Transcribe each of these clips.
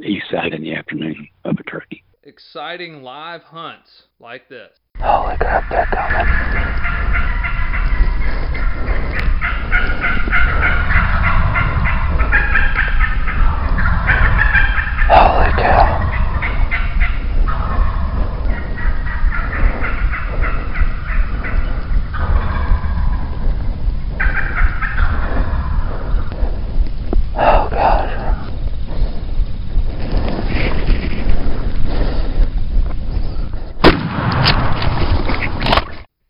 east side in the afternoon of a turkey. Exciting live hunts like this. Holy crap, they're coming. Holy cow.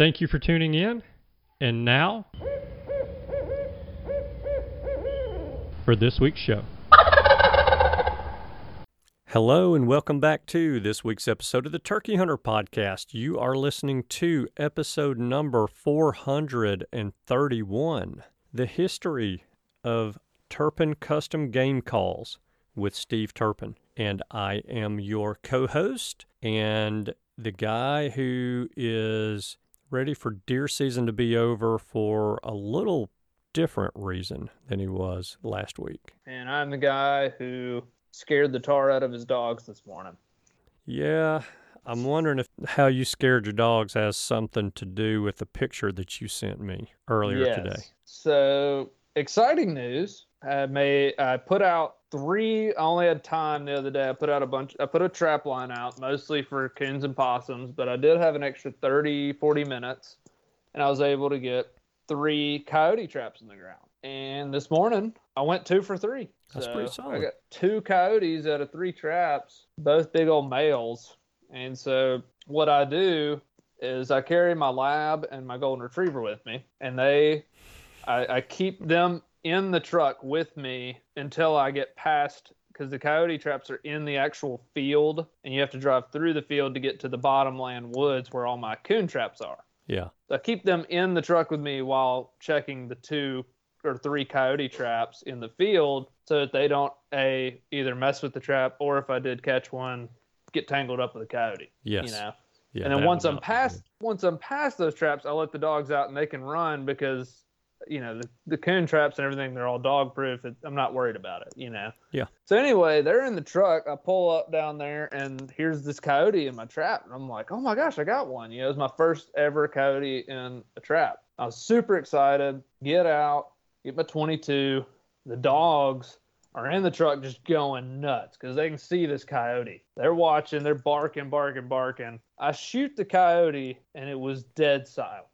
Thank you for tuning in. And now, for this week's show. Hello, and welcome back to this week's episode of the Turkey Hunter Podcast. You are listening to episode number 431 The History of Turpin Custom Game Calls with Steve Turpin. And I am your co host and the guy who is ready for deer season to be over for a little different reason than he was last week. And I'm the guy who scared the tar out of his dogs this morning. Yeah, I'm wondering if how you scared your dogs has something to do with the picture that you sent me earlier yes. today. So exciting news! I may I put out three. I only had time the other day. I put out a bunch. I put a trap line out mostly for coons and possums, but I did have an extra 30, 40 minutes, and I was able to get three coyote traps in the ground. And this morning I went two for three. That's So pretty solid. I got two coyotes out of three traps, both big old males. And so what I do is I carry my lab and my golden retriever with me, and they, I, I keep them in the truck with me until I get past because the coyote traps are in the actual field, and you have to drive through the field to get to the bottomland woods where all my coon traps are. Yeah. So I keep them in the truck with me while checking the two or three coyote traps in the field so that they don't a either mess with the trap or if I did catch one, get tangled up with a coyote. Yes. You know. Yeah. and then once I'm past once I'm past those traps, I let the dogs out and they can run because you know the, the coon traps and everything they're all dog proof. I'm not worried about it. You know. Yeah. So anyway, they're in the truck. I pull up down there and here's this coyote in my trap, and I'm like, oh my gosh, I got one. You know, it was my first ever coyote in a trap. I was super excited. Get out, get my 22. The dogs are in the truck just going nuts because they can see this coyote. They're watching, they're barking, barking, barking. I shoot the coyote and it was dead silent.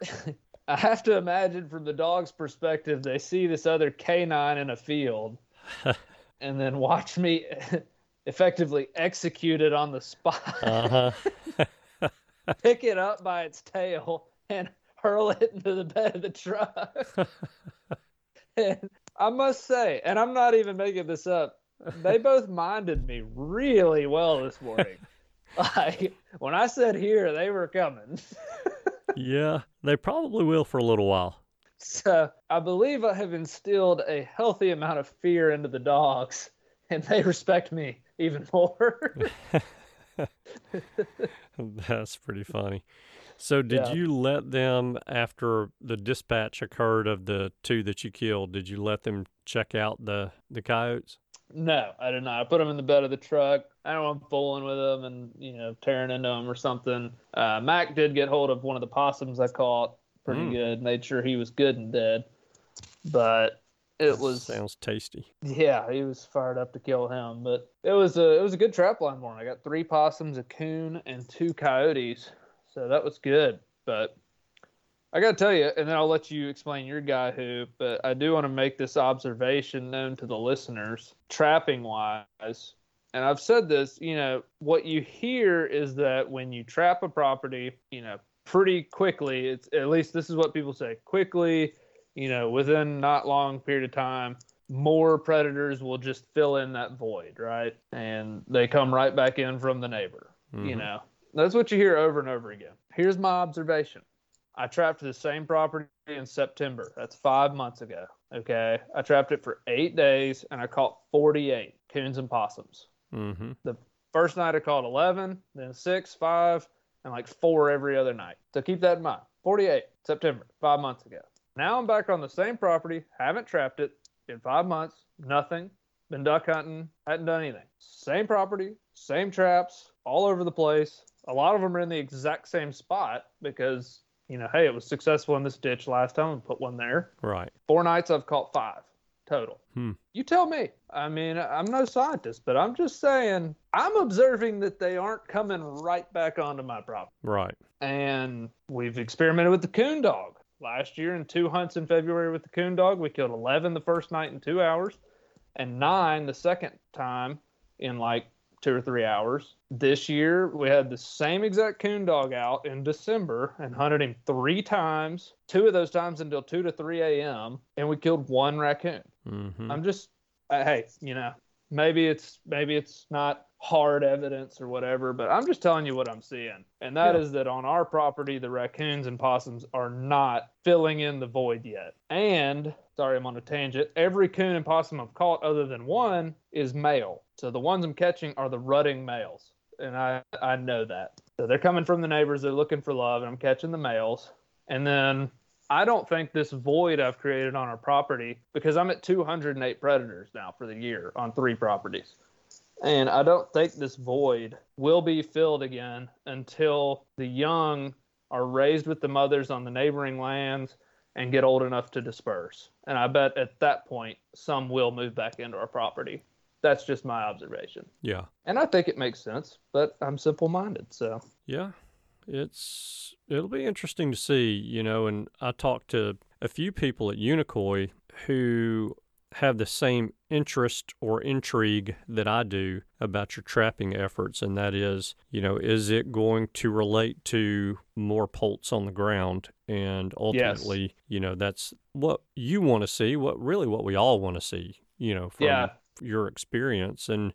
I have to imagine from the dog's perspective, they see this other canine in a field and then watch me effectively execute it on the spot. Uh huh. pick it up by its tail and hurl it into the bed of the truck. and I must say, and I'm not even making this up, they both minded me really well this morning. like when I said here, they were coming. yeah, they probably will for a little while. So I believe I have instilled a healthy amount of fear into the dogs, and they respect me even more. That's pretty funny. So, did Yeah. you let them, after the dispatch occurred of the two that you killed, did you let them check out the the coyotes? No, I did not. I put them in the bed of the truck. I don't want fooling with them and you know tearing into them or something. Uh, Mac did get hold of one of the possums I caught pretty Mm. good. Made sure he was good and dead, but it was sounds tasty. Yeah, he was fired up to kill him, but it was a it was a good trap line morning. I got three possums, a coon, and two coyotes, so that was good. But I got to tell you, and then I'll let you explain your guy who. But I do want to make this observation known to the listeners, trapping wise. And I've said this, you know, what you hear is that when you trap a property, you know, pretty quickly, it's at least this is what people say, quickly, you know, within not long period of time, more predators will just fill in that void, right? And they come right back in from the neighbor. You Mhm. know, that's what you hear over and over again. Here's my observation I trapped the same property in September. That's five months ago. Okay. I trapped it for eight days and I caught 48 coons and possums. Mm-hmm. First night I caught 11, then six, five, and like four every other night. So keep that in mind. 48, September, five months ago. Now I'm back on the same property, haven't trapped it in five months, nothing. Been duck hunting, hadn't done anything. Same property, same traps, all over the place. A lot of them are in the exact same spot because, you know, hey, it was successful in this ditch last time and put one there. Right. Four nights I've caught five total. Hmm. You tell me. I mean, I'm no scientist, but I'm just saying I'm observing that they aren't coming right back onto my property. Right. And we've experimented with the coon dog. Last year in two hunts in February with the coon dog, we killed 11 the first night in two hours and nine the second time in like two or three hours. This year, we had the same exact coon dog out in December and hunted him three times, two of those times until 2 to 3 a.m., and we killed one raccoon. Mm-hmm. I'm just, uh, hey, you know, maybe it's maybe it's not hard evidence or whatever, but I'm just telling you what I'm seeing, and that is Yeah. that on our property, the raccoons and possums are not filling in the void yet. And sorry, I'm on a tangent. Every coon and possum I've caught, other than one, is male. So the ones I'm catching are the rutting males, and I I know that. So they're coming from the neighbors. They're looking for love, and I'm catching the males. And then I don't think this void I've created on our property because I'm at 208 predators now for the year on three properties. And I don't think this void will be filled again until the young are raised with the mothers on the neighboring lands and get old enough to disperse. And I bet at that point some will move back into our property. That's just my observation. Yeah. And I think it makes sense, but I'm simple minded. So, Yeah, it's it'll be interesting to see, you know. And I talked to a few people at Unicoi who have the same interest or intrigue that I do about your trapping efforts, and that is, you know, is it going to relate to more poults on the ground? And ultimately, you know, that's what you want to see. What really what we all want to see, you know, from Yeah. your experience, and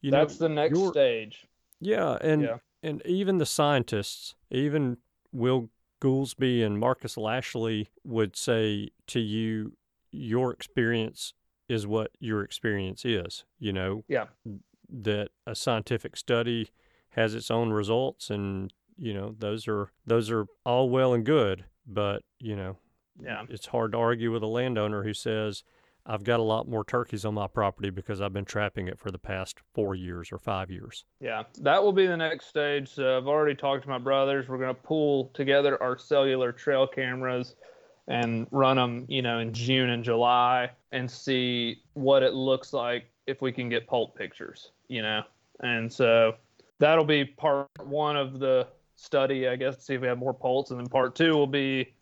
you know that's know, the next stage. yeah, and Yeah. and even the scientists, even Will Gulsby and Marcus Lashley would say to you, your experience is what your experience is. You know, Yeah. that a scientific study has its own results, and you know those are those are all well and good, but you know, Yeah. it's hard to argue with a landowner who says. I've got a lot more turkeys on my property because I've been trapping it for the past four years or five years. Yeah, that will be the next stage. So I've already talked to my brothers. We're going to pull together our cellular trail cameras and run them, you know, in June and July and see what it looks like if we can get poult pictures, you know. And so that'll be part one of the study, I guess, to see if we have more poults. And then part two will be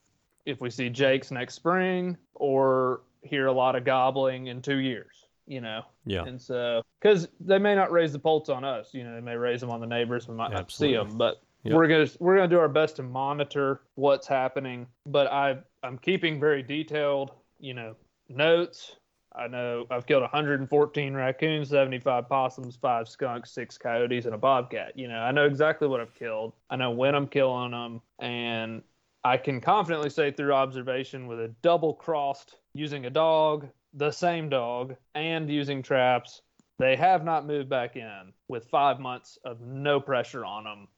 if we see Jake's next spring or hear a lot of gobbling in two years, you know. Yeah. And so, because they may not raise the poults on us, you know, they may raise them on the neighbors. We might not see them, but Yep. we're gonna we're gonna do our best to monitor what's happening. But I I'm keeping very detailed, you know, notes. I know I've killed 114 raccoons, 75 possums, five skunks, six coyotes, and a bobcat. You know, I know exactly what I've killed. I know when I'm killing them, and I can confidently say through observation with a double crossed using a dog, the same dog, and using traps, they have not moved back in with five months of no pressure on them.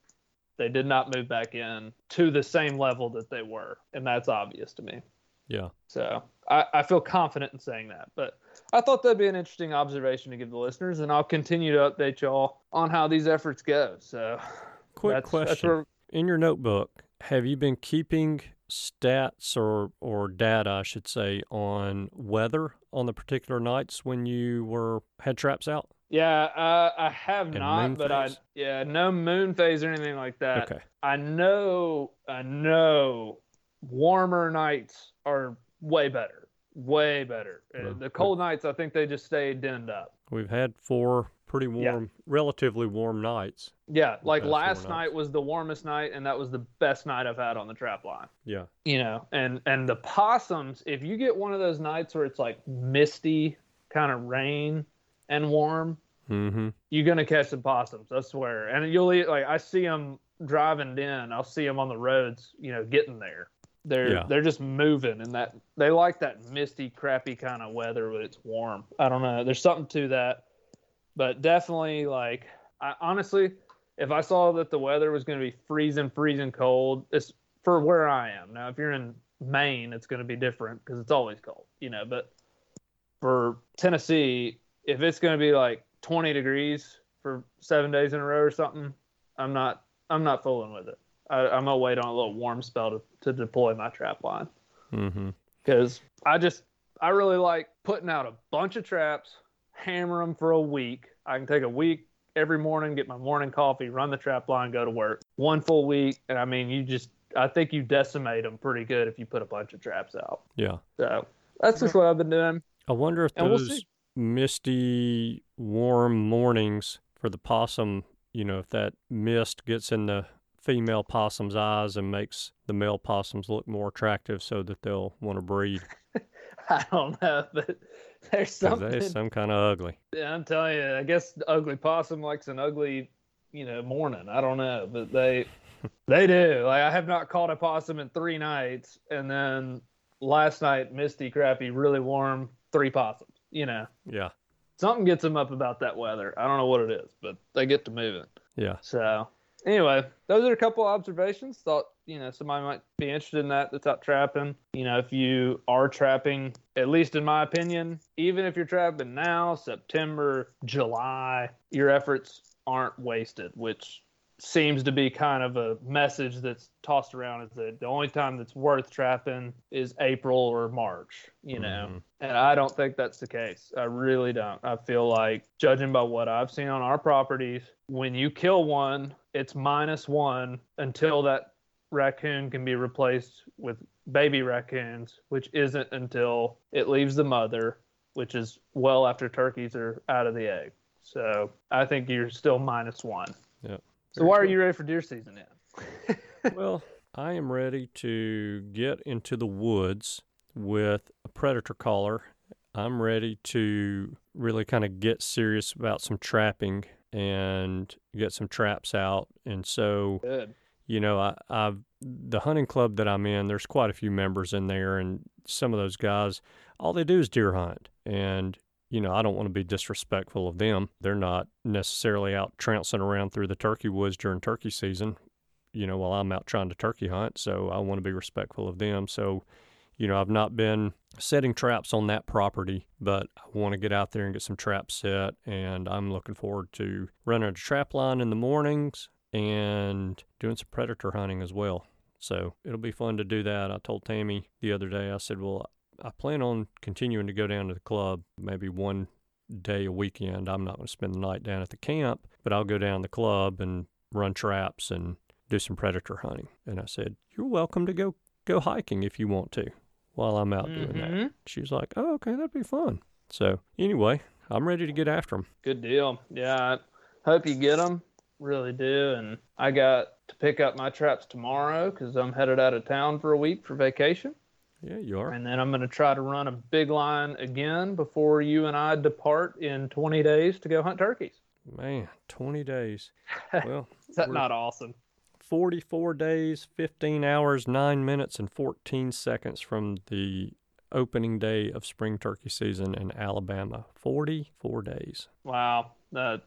They did not move back in to the same level that they were, and that's obvious to me. Yeah. So I, I feel confident in saying that. But I thought that'd be an interesting observation to give the listeners, and I'll continue to update y'all on how these efforts go. So Quick that's, question. That's where, In your notebook, have you been keeping stats or or data, I should say, on weather on the particular nights when you were had traps out? Yeah, uh, I have And not, but phase? I yeah, no moon phase or anything like that. Okay. I know, I know, warmer nights are way better, way better. Uh, Well, the cold nights, I think they just stay denned up. We've had four pretty Yeah. warm, relatively warm nights. Yeah, like last night was the warmest night, and that was the best night I've had on the trap line. Yeah. you know and and the possums if you get one of those nights where it's like misty kind of rain and warm Mm-hmm. you're gonna catch some possums i swear. And you'll eat like i see them driving in i'll see them on the roads you know getting there. They're Yeah. they're just moving and that they like that misty crappy kind of weather but it's warm. I don't know there's something to that. But definitely like i honestly if i saw that the weather was going to be freezing freezing cold it's for where i am. Now if you're in maine it's going to be different because it's always cold you know but for tennessee if it's going to be like 20 degrees for seven days in a row or something i'm not i'm not fooling with it I, i'm gonna wait on a little warm spell to, to deploy my trap line Mm-hmm. because I just I really like putting out a bunch of traps, hammer them for a week. I can take a week every morning, get my morning coffee, run the trap line, go to work. One full week, and I mean, you just I think you decimate them pretty good if you put a bunch of traps out. Yeah. So that's just what I've been doing. I wonder if And we'll those see. Misty, warm mornings for the possum, you know, if that mist gets in the female possum's eyes and makes the male possums look more attractive so that they'll want to breed. I don't know, but there's something. they some kind of ugly. Yeah, I'm telling you, I guess the ugly possum likes an ugly, you know, morning. I don't know, but they they do. Like I have not caught a possum in three nights, and then last night, misty, crappy, really warm, three possums. You know, Yeah. something gets them up about that weather. I don't know what it is, but they get to moving. Yeah. So anyway, those are a couple observations. Thought you know somebody might be interested in that. That's out trapping. You know, if you are trapping, at least in my opinion, even if you're trapping now, September, July, your efforts aren't wasted. Which seems to be kind of a message that's tossed around is that the only time that's worth trapping is April or March. You know. Mhm. And I don't think that's the case. I really don't. I feel like, judging by what I've seen on our properties, when you kill one, it's minus one until that raccoon can be replaced with baby raccoons, which isn't until it leaves the mother, which is well after turkeys are out of the egg. So I think you're still minus one. Yep. So why are you ready for deer season now? well, I am ready to get into the woods with a predator collar. I'm ready to really kind of get serious about some trapping and get some traps out. And so, Good. you know, I, I've the hunting club that I'm in. There's quite a few members in there, and some of those guys, all they do is deer hunt. And you know, I don't want to be disrespectful of them. They're not necessarily out trouncing around through the turkey woods during turkey season you know, while I'm out trying to turkey hunt. So I want to be respectful of them. So, you know, I've not been setting traps on that property, but I want to get out there and get some traps set. And I'm looking forward to running a trap line in the mornings and doing some predator hunting as well. So it'll be fun to do that. I told Tammy the other day, I said, well, I plan on continuing to go down to the club maybe one day a weekend. I'm not going to spend the night down at the camp, but I'll go down to the club and run traps and do some predator hunting. And I said, You're welcome to go go hiking if you want to while I'm out doing that. Mhm. She was like, Oh, okay, that'd be fun. So anyway, I'm ready to get after them. Good deal. Yeah, I hope you get them. Really do. And I got to pick up my traps tomorrow because I'm headed out of town for a week for vacation. Yeah, you are. And then I'm going to try to run a big line again before you and I depart in 20 days to go hunt turkeys. Man, 20 days. Well, Is that not awesome? 44 days, 15 hours, 9 minutes, and 14 seconds from the opening day of spring turkey season in Alabama. 44 days. Wow. Uh,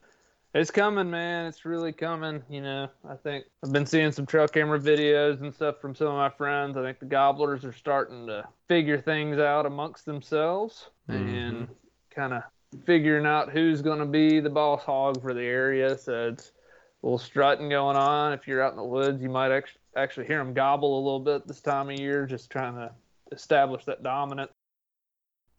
it's coming, man. It's really coming. You know, I think I've been seeing some trail camera videos and stuff from some of my friends. I think the gobblers are starting to figure things out amongst themselves and mm-hmm. kind of figuring out who's going to be the boss hog for the area. So it's a little strutting going on. If you're out in the woods, you might actually actually hear them gobble a little bit this time of year, just trying to establish that dominance.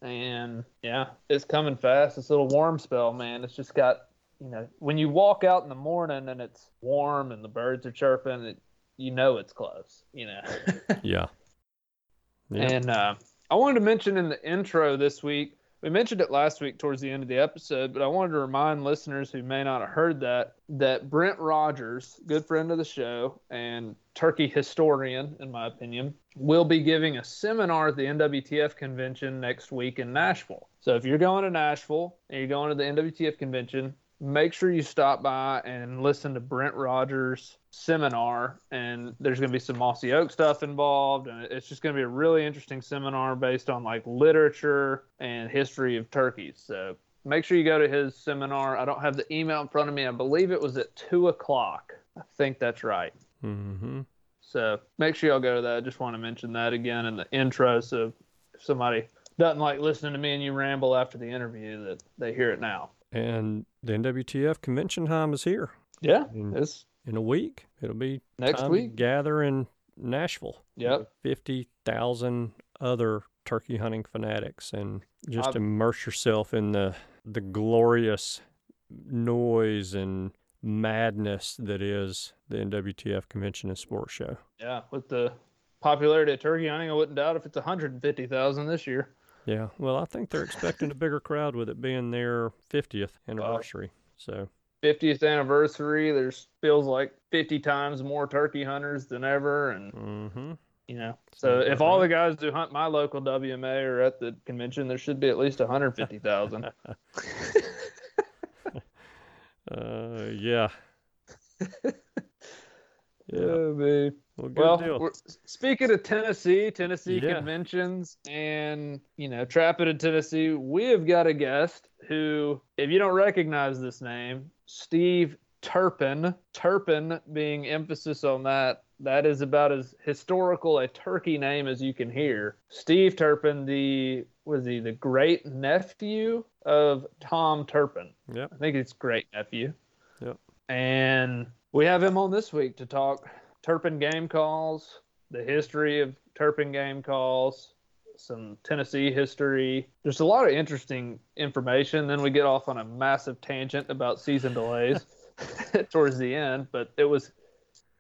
And yeah, it's coming fast. This little warm spell, man. It's just got you know, when you walk out in the morning and it's warm and the birds are chirping, it, you know it's close, you know. Yeah. Yeah. And uh, I wanted to mention in the intro this week, we mentioned it last week towards the end of the episode, but I wanted to remind listeners who may not have heard that that Brent Rogers, good friend of the show and turkey historian, in my opinion, will be giving a seminar at the NWTF convention next week in Nashville. So if you're going to Nashville and you're going to the NWTF convention, make sure you stop by and listen to Brent Rogers' seminar. And there's going to be some Mossy Oak stuff involved. And it's just going to be a really interesting seminar based on like literature and history of turkeys. So make sure you go to his seminar. I don't have the email in front of me. I believe it was at 2 o'clock. I think that's right. Mm-hmm. So make sure y'all go to that. I just want to mention that again in the intro. So if somebody doesn't like listening to me and you ramble after the interview, that they hear it now. And the NWTF convention time is here Yeah, Mm. it's in a week. It'll be next week. gather in Nashville. Yep. 50,000 other turkey hunting fanatics and just I've- immerse yourself in the the glorious noise and madness that is the NWTF convention and sports show. Yeah, with the popularity of turkey hunting, I wouldn't doubt if it's 150,000 this year. Yeah, well, I think they're expecting a bigger crowd with it being their 50th anniversary. So, 50th anniversary. There's feels like 50 times more turkey hunters than ever, and hmm you know. So Sounds if all right. the guys who hunt my local WMA are at the convention, there should be at least 150,000. uh, yeah. Yeah. yeah, man. Well, good Well, deal. we're, speaking of Tennessee, Tennessee Yeah. conventions, and you know, trapping in Tennessee, we have got a guest who, if you don't recognize this name, Steve Turpin. Turpin being emphasis on that. That is about as historical a turkey name as you can hear. Steve Turpin, the was he the great nephew of Tom Turpin? Yeah, I think it's great nephew. Yep. And we have him on this week to talk Turpin game calls, the history of Turpin game calls, some Tennessee history. There's a lot of interesting information. Then we get off on a massive tangent about season delays towards the end, but it was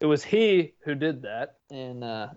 it was he who did that. And uh,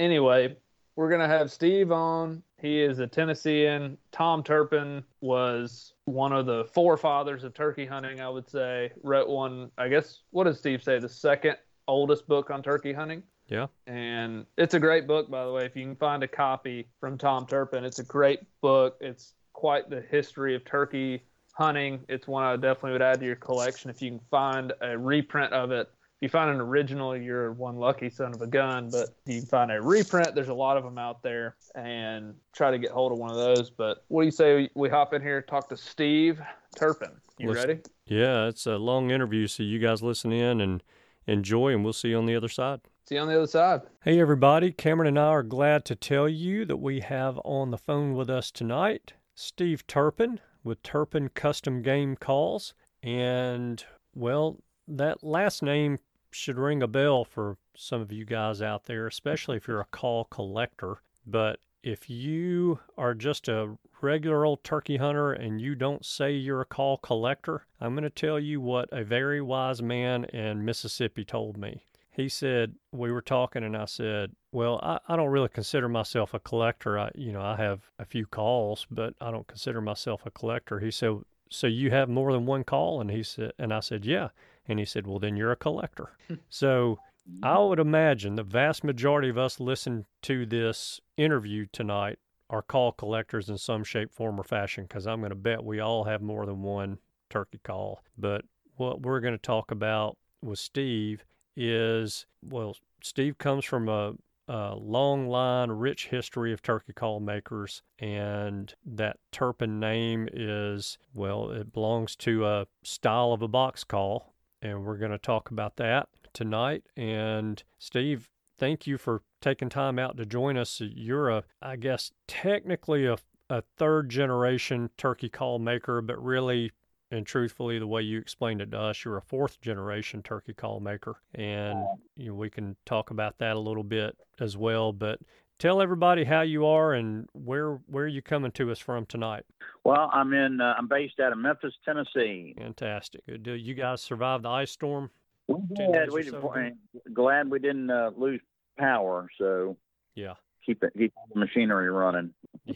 anyway, we're gonna have Steve on. He is a Tennessean. Tom Turpin was one of the forefathers of turkey hunting, I would say. Wrote one, I guess. What does Steve say? The second oldest book on turkey hunting. Yeah. And it's a great book, by the way. If you can find a copy from Tom Turpin, it's a great book. It's quite the history of turkey hunting. It's one I definitely would add to your collection if you can find a reprint of it. If you find an original, you're one lucky son of a gun. But if you can find a reprint, there's a lot of them out there, and try to get hold of one of those. But what do you say we hop in here, talk to Steve Turpin? You Let's- ready? Yeah, it's a long interview, so you guys listen in and enjoy, and we'll see you on the other side. See you on the other side. Hey, everybody. Cameron and I are glad to tell you that we have on the phone with us tonight Steve Turpin with Turpin Custom Game Calls. And, well, that last name should ring a bell for some of you guys out there, especially if you're a call collector. But if you are just a regular old turkey hunter and you don't say you're a call collector, I'm going to tell you what a very wise man in Mississippi told me. He said, we were talking and I said, well, I, I don't really consider myself a collector. I, you know, I have a few calls, but I don't consider myself a collector. He said, so you have more than one call?" And he said, and I said, "Yeah." And he said, "Well, then you're a collector." Hmm. so I would imagine the vast majority of us listen to this interview tonight are call collectors in some shape, form, or fashion because I'm going to bet we all have more than one turkey call. But what we're going to talk about with Steve is well, Steve comes from a, a long line, rich history of turkey call makers, and that Turpin name is well, it belongs to a style of a box call, and we're going to talk about that tonight. And Steve, thank you for taking time out to join us. You're a, I guess, technically a, a third generation turkey call maker, but really and truthfully, the way you explained it to us, you're a fourth generation turkey call maker, and you know, we can talk about that a little bit as well. But tell everybody how you are and where where you coming to us from tonight. Well, I'm in. Uh, I'm based out of Memphis, Tennessee. Fantastic. Do you guys survive the ice storm? We did. We or did, glad we didn't uh, lose power, so Yeah. keep it keep the machinery running.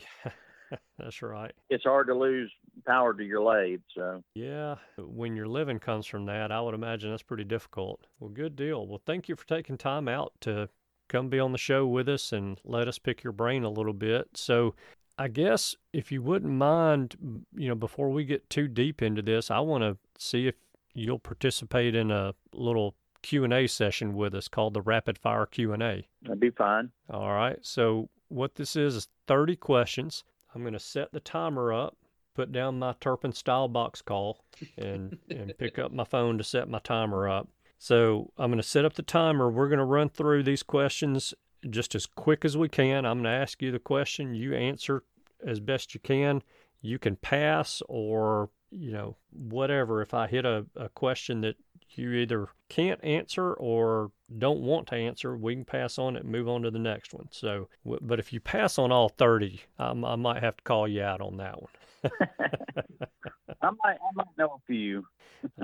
Yeah, that's right. It's hard to lose power to your lathe, so Yeah, when your living comes from that, I would imagine that's pretty difficult. Well, good deal. Well, thank you for taking time out to come be on the show with us and let us pick your brain a little bit. So, I guess if you wouldn't mind, you know, before we get too deep into this, I want to see if you'll participate in a little Q&A session with us called the Rapid Fire Q&A. that'd be fine. All right. So what this is is 30 questions. I'm going to set the timer up, put down my Turpin style box call, and and pick up my phone to set my timer up. So I'm going to set up the timer. We're going to run through these questions just as quick as we can. I'm going to ask you the question. You answer as best you can. You can pass or you know whatever. If I hit a, a question that you either can't answer or don't want to answer, we can pass on it and move on to the next one. So, but if you pass on all 30, um, I might have to call you out on that one. I might I might know a few.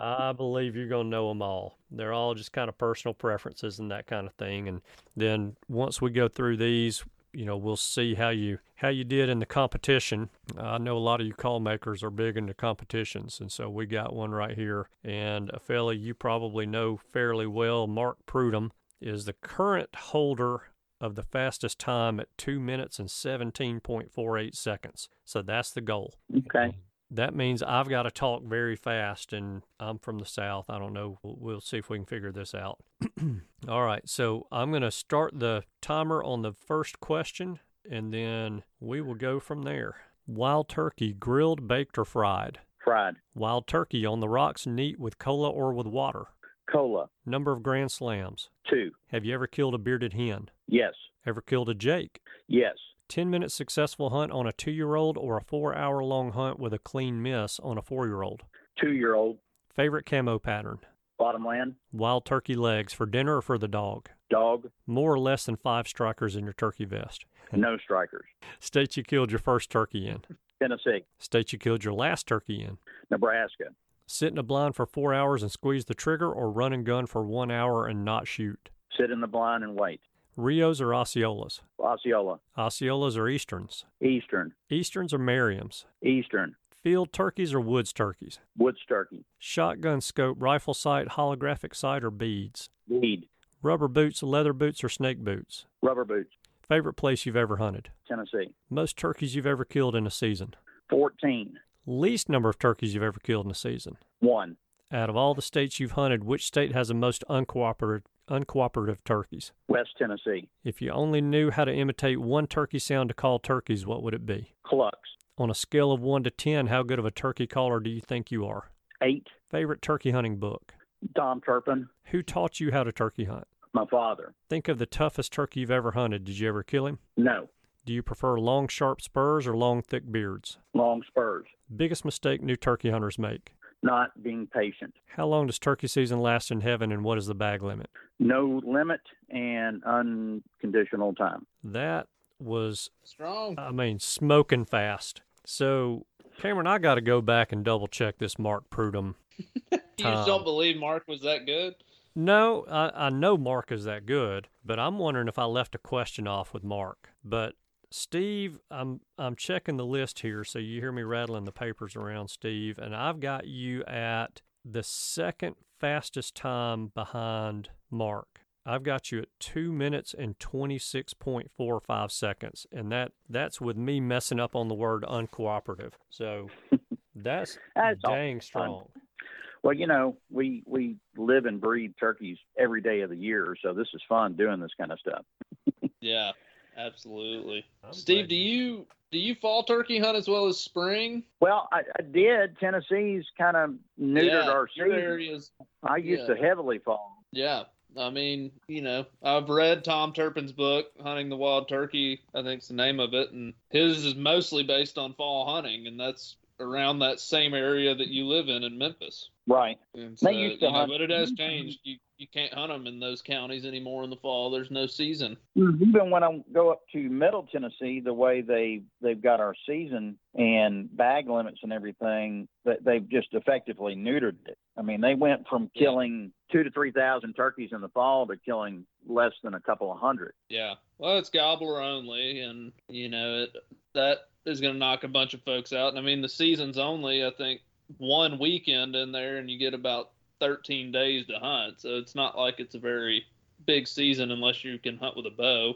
I believe you're going to know them all. They're all just kind of personal preferences and that kind of thing. And then once we go through these, you know, we'll see how you how you did in the competition. I know a lot of you call makers are big into competitions, and so we got one right here. And uh, a fella you probably know fairly well, Mark Prudham, is the current holder of the fastest time at two minutes and 17.48 seconds. So that's the goal. Okay. That means I've got to talk very fast, and I'm from the South. I don't know. We'll, we'll see if we can figure this out. All right. So I'm going to start the timer on the first question, and then we will go from there. Wild turkey, grilled, baked, or fried? Fried. Wild turkey on the rocks, neat with cola or with water? Cola. Number of grand slams? Two. Have you ever killed a bearded hen? Yes. Ever killed a jake? Yes. 10 minute successful hunt on a two year old or a four hour long hunt with a clean miss on a four year old? Two year old. Favorite camo pattern? Bottom land. Wild turkey legs for dinner or for the dog? Dog. More or less than five strikers in your turkey vest? No strikers. State you killed your first turkey in? Tennessee. State you killed your last turkey in? Nebraska. Sit in a blind for four hours and squeeze the trigger or run and gun for one hour and not shoot? Sit in the blind and wait. Rios or Osceolas? Osceola. Osceolas or Easterns? Eastern. Easterns or Merriams? Eastern. Field turkeys or woods turkeys? Woods turkey. Shotgun scope, rifle sight, holographic sight, or beads? Weed. Rubber boots, leather boots, or snake boots? Rubber boots. Favorite place you've ever hunted? Tennessee. Most turkeys you've ever killed in a season? 14. Least number of turkeys you've ever killed in a season? One. Out of all the states you've hunted, which state has the most uncooperative, uncooperative turkeys? West Tennessee. If you only knew how to imitate one turkey sound to call turkeys, what would it be? Clucks. On a scale of 1 to 10, how good of a turkey caller do you think you are? Eight. Favorite turkey hunting book? Tom Turpin. Who taught you how to turkey hunt? My father. Think of the toughest turkey you've ever hunted. Did you ever kill him? No. Do you prefer long, sharp spurs or long, thick beards? Long spurs. Biggest mistake new turkey hunters make? Not being patient. How long does turkey season last in heaven and what is the bag limit? No limit and unconditional time. That was, Strong. I mean, smoking fast. So, Cameron, I got to go back and double check this Mark Prudham. You just don't believe Mark was that good? No, I, I know Mark is that good, but I'm wondering if I left a question off with Mark. But Steve, I'm I'm checking the list here, so you hear me rattling the papers around, Steve, and I've got you at the second fastest time behind Mark. I've got you at two minutes and twenty six point four five seconds, and that that's with me messing up on the word uncooperative. So that's, That's all dang fun. strong. Well, you know, we we live and breathe turkeys every day of the year, so this is fun doing this kind of stuff. Yeah, absolutely. I'm Steve, do you do you fall turkey hunt as well as spring? Well, I, I did. Tennessee's kind of neutered yeah, our season. areas. I used yeah. to heavily fall. Yeah, I mean, you know, I've read Tom Turpin's book, Hunting the Wild Turkey. I think's the name of it, and his is mostly based on fall hunting, and that's around that same area that you live in in Memphis. Right. And They used to you know, hunt- but it has mhm. changed. You you can't hunt them in those counties anymore in the fall. There's no season. Mm-hmm. Even when I go up to Middle Tennessee, the way they they've got our season and bag limits and everything, that they've just effectively neutered it. I mean, they went from Yeah. killing two to three thousand turkeys in the fall to killing less than a couple of hundred. Yeah. Well, it's gobbler only, and you know it that is going to knock a bunch of folks out. And I mean, the season's only I think one weekend in there, and you get about 13 days to hunt. So it's not like it's a very big season unless you can hunt with a bow.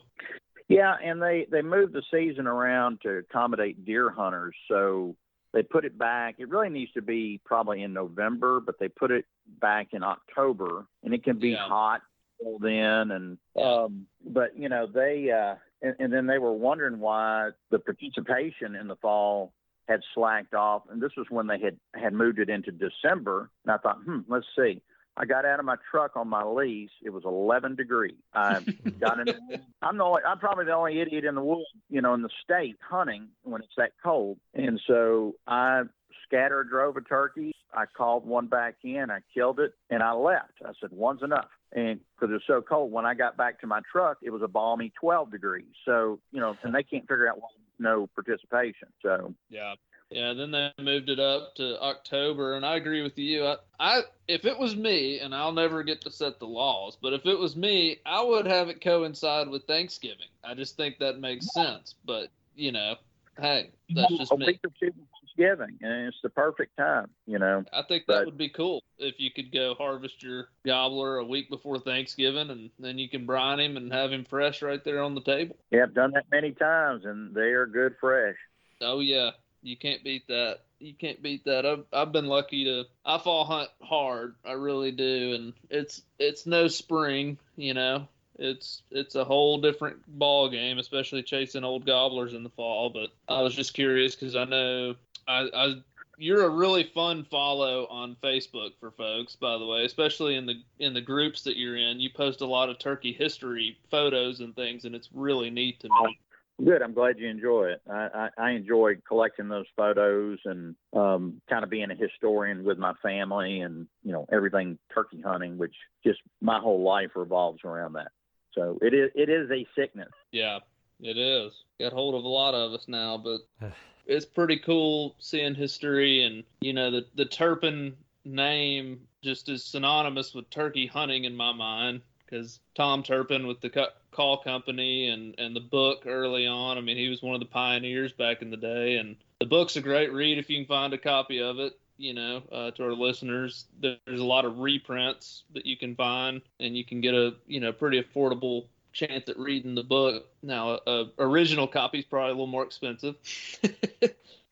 Yeah, and they they moved the season around to accommodate deer hunters, so they put it back. It really needs to be probably in November, but they put it back in October, and it can be Yeah. hot cold in, and um, but you know they uh, and, and then they were wondering why the participation in the fall had slacked off, and this was when they had had moved it into December. And I thought, hmm, let's see. I got out of my truck on my lease. It was 11 degrees. I got in. I'm the only, I'm probably the only idiot in the woods, you know, in the state hunting when it's that cold. And so I scattered drove a turkey. I called one back in. I killed it, and I left. I said one's enough. And because it was so cold, when I got back to my truck, it was a balmy 12 degrees. So you know, and they can't figure out why no participation. So Yeah. Yeah, then they moved it up to October, and I agree with you. I, I, if it was me, and I'll never get to set the laws, but if it was me, I would have it coincide with Thanksgiving. I just think that makes sense. But you know, hey, that's just me. week or two before Thanksgiving, and it's the perfect time. You know. I think that But- would be cool if you could go harvest your gobbler a week before Thanksgiving, and then you can brine him and have him fresh right there on the table. Yeah, I've done that many times, and they are good fresh. Oh yeah, you can't beat that. You can't beat that. I've I've been lucky to I fall hunt hard. I really do, and it's it's no spring. You know, it's it's a whole different ball game, especially chasing old gobblers in the fall. But I was just curious because I know I I. You're a really fun follow on Facebook for folks, by the way, especially in the in the groups that you're in. You post a lot of turkey history photos and things, and it's really neat to me. Good. I'm glad you enjoy it. I, I, I enjoy collecting those photos and um, kind of being a historian with my family and you know everything turkey hunting, which just my whole life revolves around that. So it is it is a sickness. Yeah, it is. Got hold of a lot of us now, but it's pretty cool seeing history and you know the the Turpin name just is synonymous with turkey hunting in my mind because Tom Turpin with the call company and and the book early on. I mean, he was one of the pioneers back in the day, and the book's a great read if you can find a copy of it. You know, uh, to our listeners, there's a lot of reprints that you can find, and you can get a you know pretty affordable chance at reading the book. Now, a, a original copy is probably a little more expensive.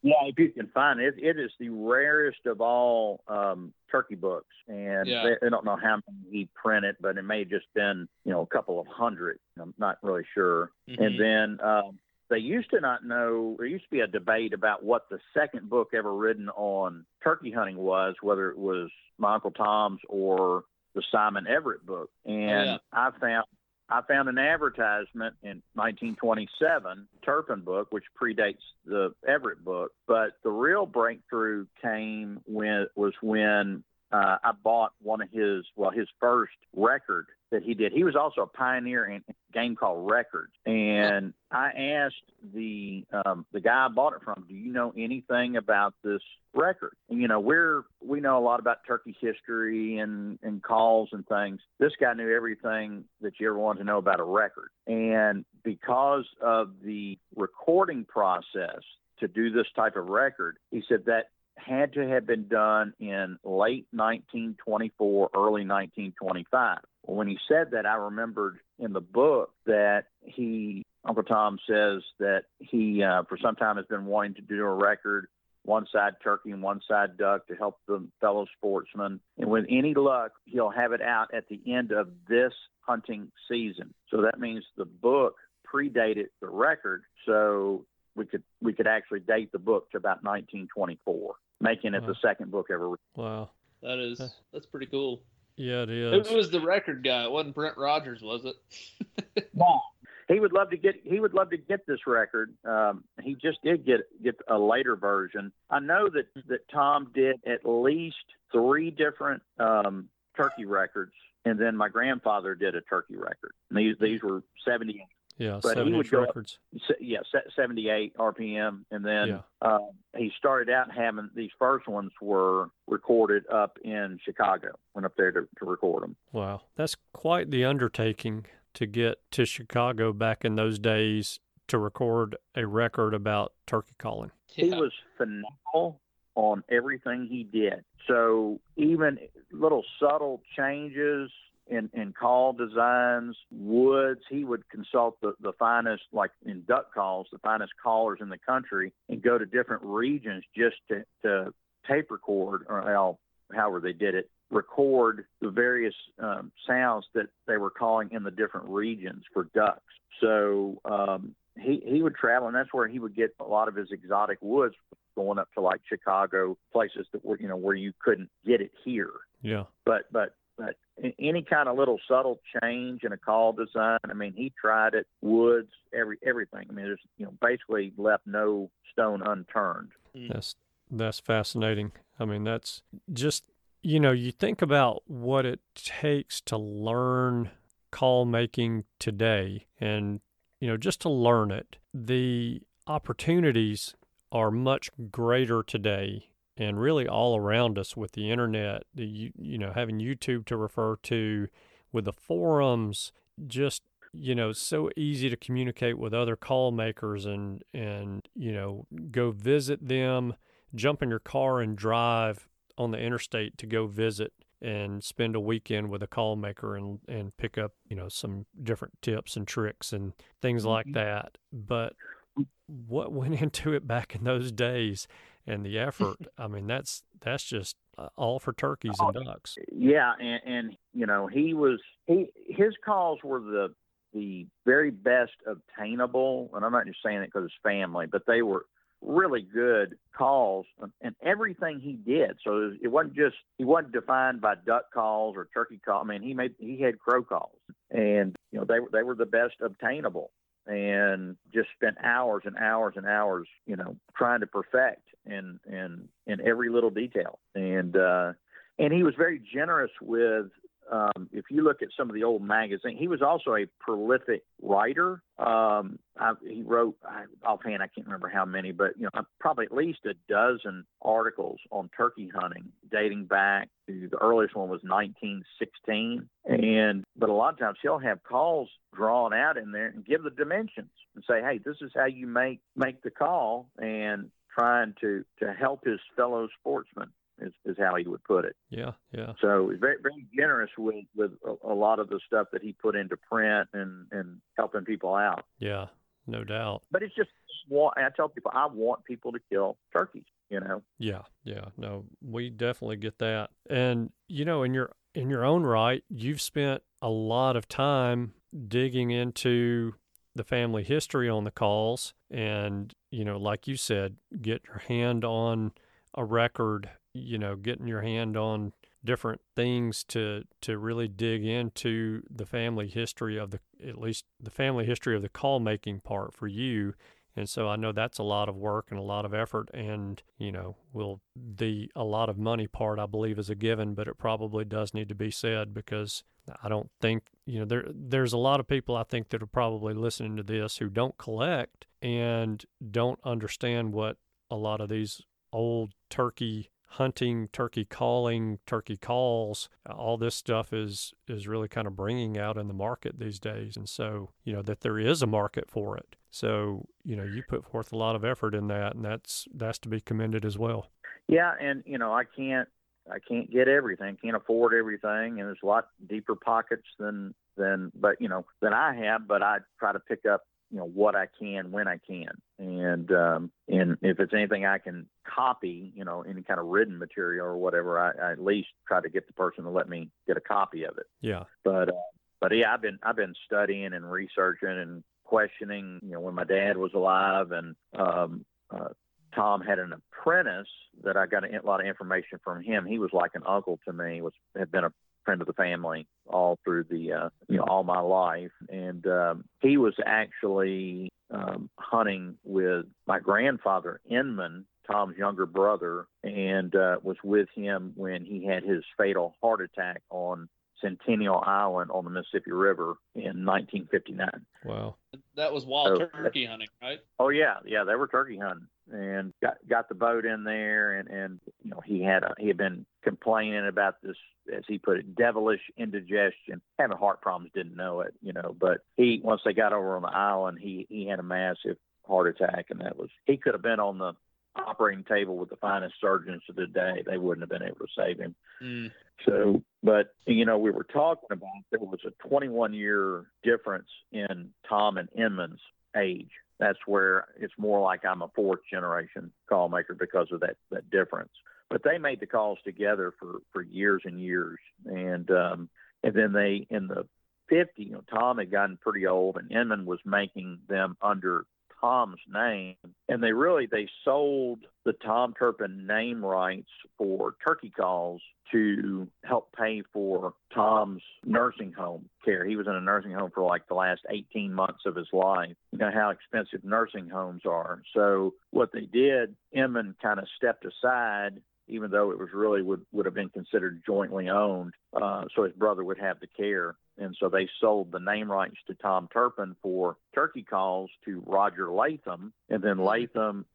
Yeah, if you can find it, it is the rarest of all um, turkey books, and Yeah. they, I don't know how many he printed, but it may have just been you know a couple of hundred. I'm not really sure. Mhm. And then um, they used to not know. There used to be a debate about what the second book ever written on turkey hunting was, whether it was my Uncle Tom's or the Simon Everett book. And yeah. I found I found an advertisement in 1927 Turpin book, which predates the Everett book. But the real breakthrough came when was when uh, I bought one of his, well, his first record that he did. He was also a pioneer in game called Records, and I asked the um, the guy I bought it from, "Do you know anything about this record?" And, you know, we're we know a lot about Turkey's history and and calls and things. This guy knew everything that you ever wanted to know about a record, and because of the recording process to do this type of record, he said that had to have been done in late 1924, early 1925. When he said that, I remembered in the book that he, Uncle Tom says that he, uh, for some time, has been wanting to do a record, one side turkey and one side duck, to help the fellow sportsmen. And with any luck, he'll have it out at the end of this hunting season. So that means the book predated the record. So we could we could actually date the book to about 1924, making it Wow. the second book ever. written. Wow. That is that's pretty cool. Yeah, it is. Who was the record guy? It wasn't Brent Rogers, was it? no. He would love to get he would love to get this record. Um, he just did get get a later version. I know that that Tom did at least three different um, turkey records, and then my grandfather did a turkey record. And these these were 70 yeah, but he would inch go- records. se- yeah, 78 RPM, and then Yeah. um, he started out having these first ones were recorded up in Chicago. Went up there to, to record them. Wow. That's quite the undertaking to get to Chicago back in those days to record a record about turkey calling. He was phenomenal on everything he did. So even little subtle changes in, in call designs, woods, he would consult the, the finest, like in duck calls, the finest callers in the country and go to different regions just to, to tape record or well, however they did it, record the various um, sounds that they were calling in the different regions for ducks. So um, he he would travel, and that's where he would get a lot of his exotic woods, going up to like Chicago, places that were you know where you couldn't get it here. Yeah. But but but any kind of little subtle change in a call design, I mean, he tried it, woods, every everything. I mean, there's you know basically left no stone unturned. Mm. That's that's fascinating. I mean, that's just you know, you think about what it takes to learn call making today and you know, just to learn it. The opportunities are much greater today and really all around us with the internet, the you, you know, having YouTube to refer to with the forums just you know so easy to communicate with other call makers and and you know go visit them jump in your car and drive on the interstate to go visit and spend a weekend with a call maker and and pick up you know some different tips and tricks and things like mm-hmm. that. But mm. what went into it back in those days and the effort i mean that's that's just uh, all for turkeys and ducks Yeah, and, and you know he was he his calls were the the very best obtainable, and I'm not just saying it because it's family, but they were really good calls and everything he did. So it wasn't just he wasn't defined by duck calls or turkey call. I mean, he made he had crow calls, and you know they were they were the best obtainable, and just spent hours and hours and hours, you know, trying to perfect in in in every little detail, and uh, and he was very generous with um, if you look at some of the old magazines, he was also a prolific writer. Um, I, he wrote I, offhand, I can't remember how many, but you know, probably at least a dozen articles on turkey hunting, dating back to the earliest one was 1916. And but a lot of times he'll have calls drawn out in there and give the dimensions and say, hey, this is how you make make the call, and trying to to help his fellow sportsmen is, is how he would put it. yeah yeah So he's very very generous with with a, a lot of the stuff that he put into print and and helping people out. yeah no doubt But it's just want. I tell people I want people to kill turkeys. You know. Yeah, yeah. No, we definitely get that. And you know, in your in your own right, you've spent a lot of time digging into the family history on the calls and, you know, like you said, get your hand on a record, you know, getting your hand on different things to to really dig into the family history of the at least the family history of the call making part for you And so I know that's a lot of work and a lot of effort. And, you know, will the a lot of money part, I believe, is a given, but it probably does need to be said because I don't think, you know, there there's a lot of people I think that are probably listening to this who don't collect and don't understand what a lot of these old turkey hunting, turkey calling, turkey calls, all this stuff is is really kind of bringing out in the market these days. And so, you know, that there is a market for it. So, you know, you put forth a lot of effort in that, and that's that's to be commended as well. Yeah, and you know, I can't I can't get everything, can't afford everything, and there's a lot deeper pockets than than but you know than I have. But I try to pick up you know what I can when I can, and um, and if it's anything I can copy, you know, any kind of written material or whatever, I, I at least try to get the person to let me get a copy of it. Yeah. But uh, but yeah, I've been I've been studying and researching and questioning. You know, when my dad was alive, and um, uh, Tom had an apprentice that I got a lot of information from him. He was like an uncle to me. Was had been a friend of the family all through the uh, you know all my life, and um, he was actually um, hunting with my grandfather Inman, Tom's younger brother, and uh, was with him when he had his fatal heart attack on Centennial Island on the Mississippi River in 1959. Wow. That was wild So- turkey hunting, right? Oh yeah, yeah, they were turkey hunting and got got the boat in there and and you know he had a, he had been complaining about this as he put it devilish indigestion having heart problems didn't know it you know but he once they got over on the island he he had a massive heart attack and that was he could have been on the operating table with the finest surgeons of the day they wouldn't have been able to save him Mm. so, but you know, we were talking about there was a 21 year difference in Tom and Inman's age. That's where it's more like I'm a fourth generation call maker because of that that difference. But they made the calls together for for years and years, and um, and then they in the 50, you know, Tom had gotten pretty old, and Inman was making them under Tom's name, and they really they sold the Tom Turpin name rights for turkey calls to help pay for Tom's nursing home care. He was in a nursing home for like the last 18 months of his life. You know how expensive nursing homes are. So what they did, Inman kind of stepped aside even though it was really would, would have been considered jointly owned, uh, so his brother would have the care. And so they sold the name rights to Tom Turpin for turkey calls to Roger Latham, and then Latham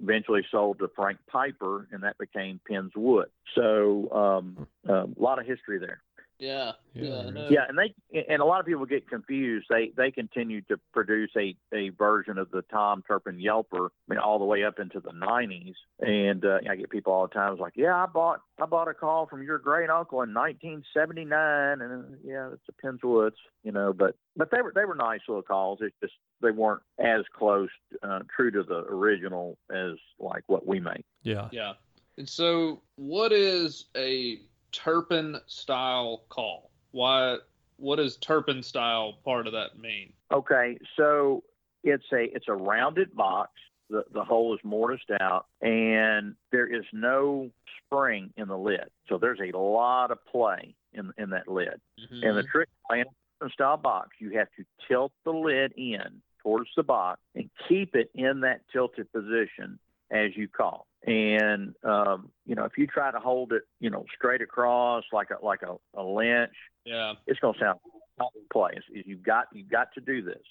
eventually sold to Frank Piper, and that became Penn's Wood. So um, a lot of history there. Yeah. Yeah, Yeah. Yeah, and they and a lot of people get confused. They they continue to produce a, a version of the Tom Turpin Yelper, I mean, all the way up into the '90s. And uh, I get people all the time it's like, yeah, I bought I bought a call from your great uncle in 1979, and uh, yeah, it's a Penn's Woods, you know. But but they were they were nice little calls. It's just they weren't as close, uh, true to the original as like what we make. Yeah. Yeah. And so, what is a Turpin style call? Why? What does Turpin style part of that mean? Okay, so it's a it's a rounded box. The the hole is mortised out, and there is no spring in the lid. So there's a lot of play in in that lid. Mhm. And the trick in a style box, you have to tilt the lid in towards the box and keep it in that tilted position as you call. And um, you know, if you try to hold it, you know, straight across like a like a, a Lynch, yeah. it's to sound of place. Is you've got you've got to do this.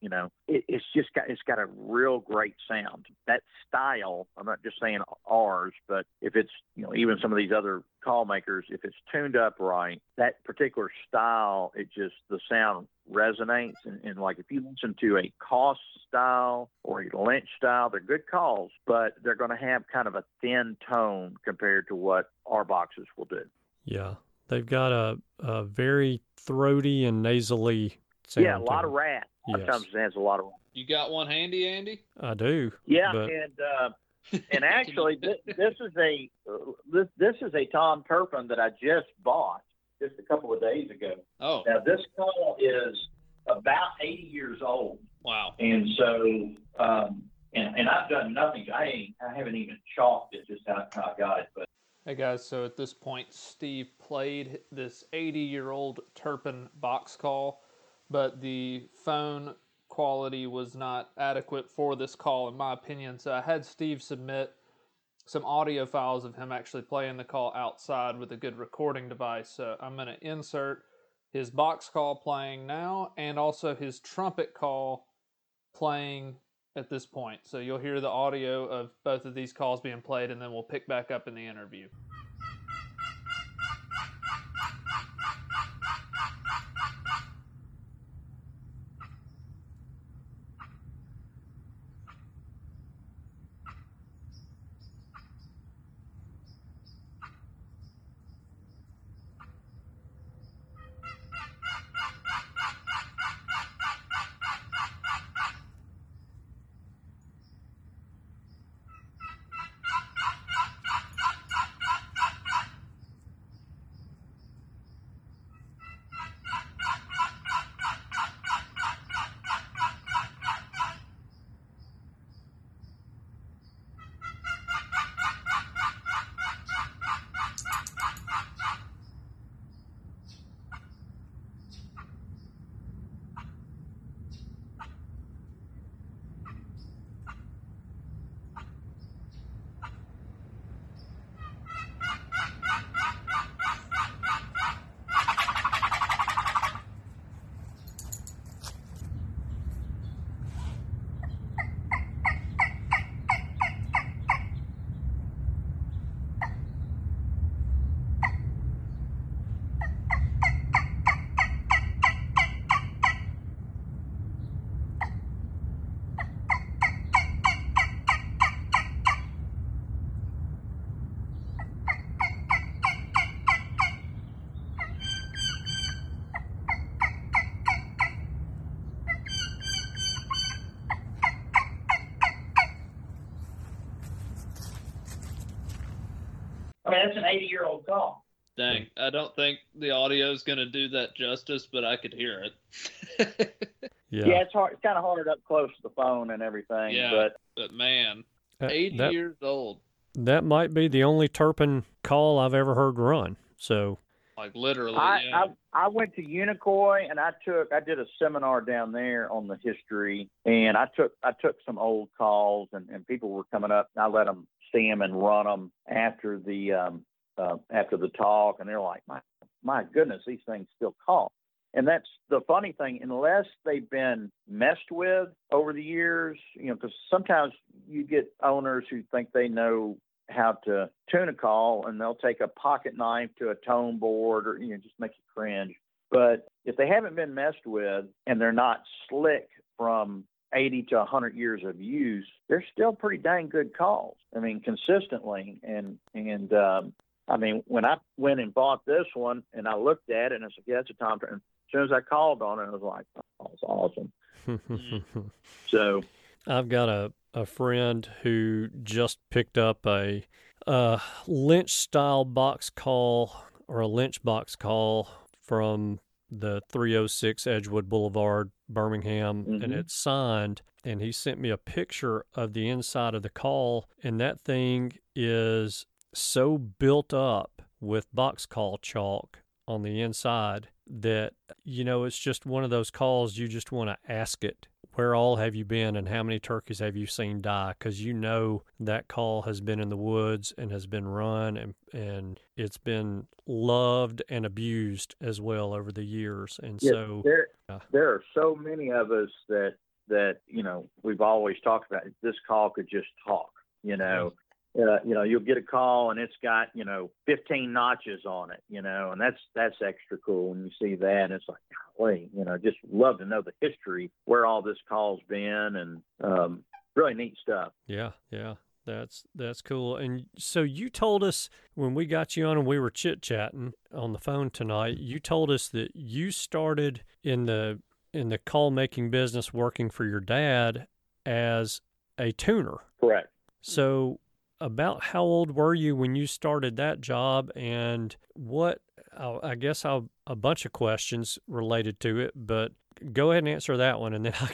You know, it, it's just got it's got a real great sound. That style. I'm not just saying ours, but if it's you know even some of these other call makers, if it's tuned up right, that particular style, it just the sound resonates. And, and like if you listen to a cost style or a Lynch style, they're good calls, but they're going to have kind of a thin tone compared to what our boxes will do. Yeah. They've got a, a very throaty and nasally sound. yeah, a lot of them. rat. Yes. Sometimes it has a lot of You got one handy, Andy? I do. Yeah, But- and uh, and actually, this, this is a this this is a Tom Turpin that I just bought just a couple of days ago. Oh, Now this call is about 80 years old, wow. and so um, and and I've done nothing. I ain't, I haven't even chalked it just how, how I got it, but Hey guys, so at this point, Steve played this 80 year old Turpin box call, but the phone quality was not adequate for this call, in my opinion. So I had Steve submit some audio files of him actually playing the call outside with a good recording device. So I'm going to insert his box call playing now and also his trumpet call playing at this point. So you'll hear the audio of both of these calls being played, and then we'll pick back up in the interview. That's an 80 year old call. Dang, I don't think the audio is going to do that justice, but I could hear it. Yeah. Yeah, it's hard. It's kind of hard up close to the phone and everything. Yeah. But but man, That- 80 that, years old. that might be the only Turpin call I've ever heard run. So, Like literally, I, yeah. I I went to Unicoi and I took I did a seminar down there on the history and I took I took some old calls and, and people were coming up and I let them see them and run them after the um uh, after the talk and they're like my my goodness these things still call and that's the funny thing unless they've been messed with over the years you know because sometimes you get owners who think they know how to tune a call and they'll take a pocket knife to a tone board or you know just make you cringe. But if they haven't been messed with and they're not slick from 80 to 100 years of use they're still pretty dang good calls i mean consistently and and um i mean when i went and bought this one and i looked at it and i said yeah it's a tom Turpin. as soon as i called on it i was like oh it's awesome so I've got a, a friend who just picked up a, a Lynch style box call or a Lynch box call from the 306 Edgewood Boulevard, Birmingham, and Mhm. it's signed. And he sent me a picture of the inside of the call, and that thing is so built up with box call chalk on the inside that you know it's just one of those calls you just want to ask it where all have you been and how many turkeys have you seen die? Because you know that call has been in the woods and has been run and and it's been loved and abused as well over the years. And Yeah, so there uh, there are so many of us that that you know we've always talked about this call could just talk you know uh, you know you'll get a call and it's got you know 15 notches on it you know and that's that's extra cool when you see that and it's like golly you know just love to know the history where all this call's been and um really neat stuff Yeah, yeah. That's that's cool. And so you told us when we got you on and we were chit chatting on the phone tonight, you told us that you started in the in the call making business working for your dad as a tuner. correct So about how old were you when you started that job and what I'll- guess I'll a bunch of questions related to it, but go ahead and answer that one and then I'll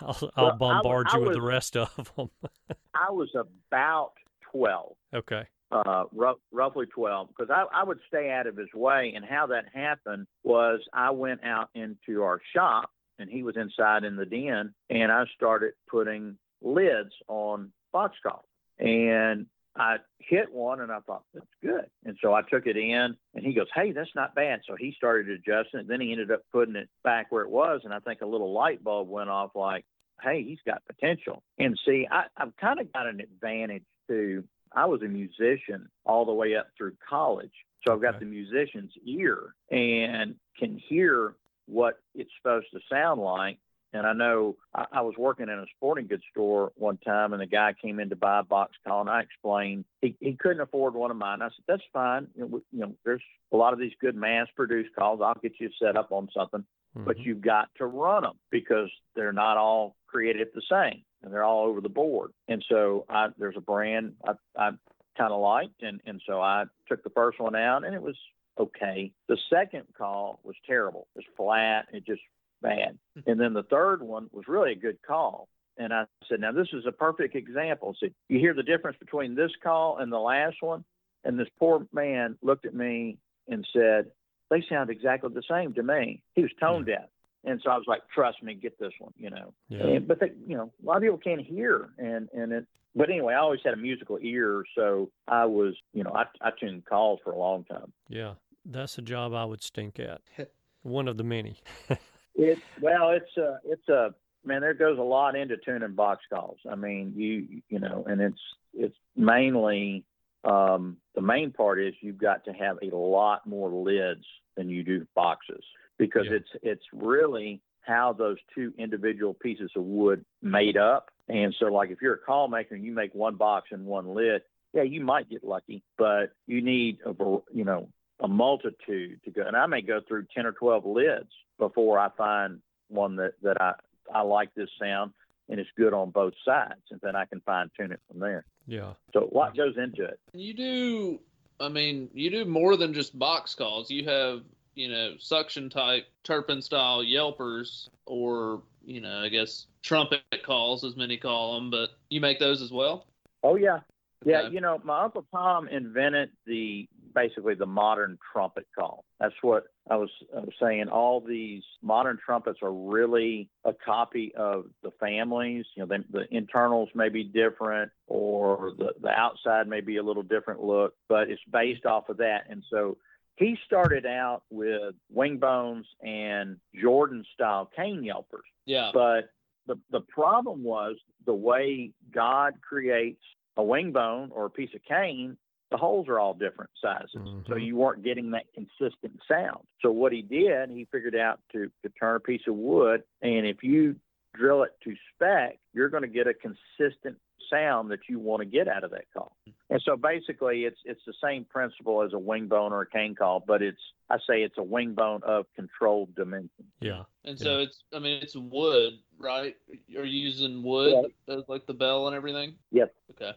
I'll, I'll Well, I- bombard I you with the was- rest of them. i was about 12 okay. uh, rough, roughly 12, because I, I would stay out of his way. And how that happened was I went out into our shop and he was inside in the den, and I started putting lids on box calls. And I hit one and I thought, that's good. And so I took it in and he goes, Hey, that's not bad. So he started adjusting it. Then he ended up putting it back where it was. And I think a little light bulb went off like, Hey, he's got potential. And see, I, I've kind of got an advantage too. I was a musician all the way up through college. So I've got the musician's ear and can hear what it's supposed to sound like. And I know I, I was working in a sporting goods store one time, and the guy came in to buy a box call, and I explained he, he couldn't afford one of mine. I said, "That's fine. You know, we, you know, there's a lot of these good mass-produced calls. I'll get you set up on something, but Mhm. you've got to run them because they're not all created the same, and they're all over the board. And so I, there's a brand I, I kind of liked, and and so I took the first one out, and it was okay. The second call was terrible. It was flat. It just bad. Mm-hmm. And then the third one was really a good call. And I said, now this is a perfect example. So you hear the difference between this call and the last one? And this poor man looked at me and said, they sound exactly the same to me. He was tone mm-hmm. deaf. And so I was like, trust me, get this one, you know. Yeah. And, but they, you know, a lot of people can't hear, and and it. But anyway, I always had a musical ear, so I was, you know, I I tuned calls for a long time. Yeah. That's a job I would stink at. One of the many. It well, it's a it's a man. There goes a lot into tuning box calls. I mean, you you know, and it's it's mainly um, the main part is you've got to have a lot more lids than you do boxes because Yeah. it's it's really how those two individual pieces of wood made up. And so, like if you're a call maker and you make one box and one lid, yeah, you might get lucky, but you need a you know a multitude to go. And I may go through ten or twelve lids before I find one that that I I like this sound and it's good on both sides, and then I can fine tune it from there. Yeah. So a lot goes into it. You do, I mean, you do more than just box calls. You have, you know, suction type Turpin style yelpers, or you know, I guess trumpet calls, as many call them. But you make those as well. Oh yeah, yeah. You know, my uncle Tom invented the basically the modern trumpet call. That's what I was, I was saying. All these modern trumpets are really a copy of the families. You know, they, the internals may be different, or the the outside may be a little different look, but it's based off of that. And so he started out with wing bones and Jordan style cane yelpers. Yeah. But the the problem was the way God creates a wing bone or a piece of cane, the holes are all different sizes. So Mhm. you weren't getting that consistent sound. So what he did, he figured out to, to turn a piece of wood and if you drill it to spec, you're going to get a consistent sound that you want to get out of that call. And so basically it's it's the same principle as a wing bone or a cane call, but it's I say it's a wing bone of controlled dimension. Yeah. And so it's, I mean, it's wood, right? You're using wood as like the bell and everything. Yep. Okay.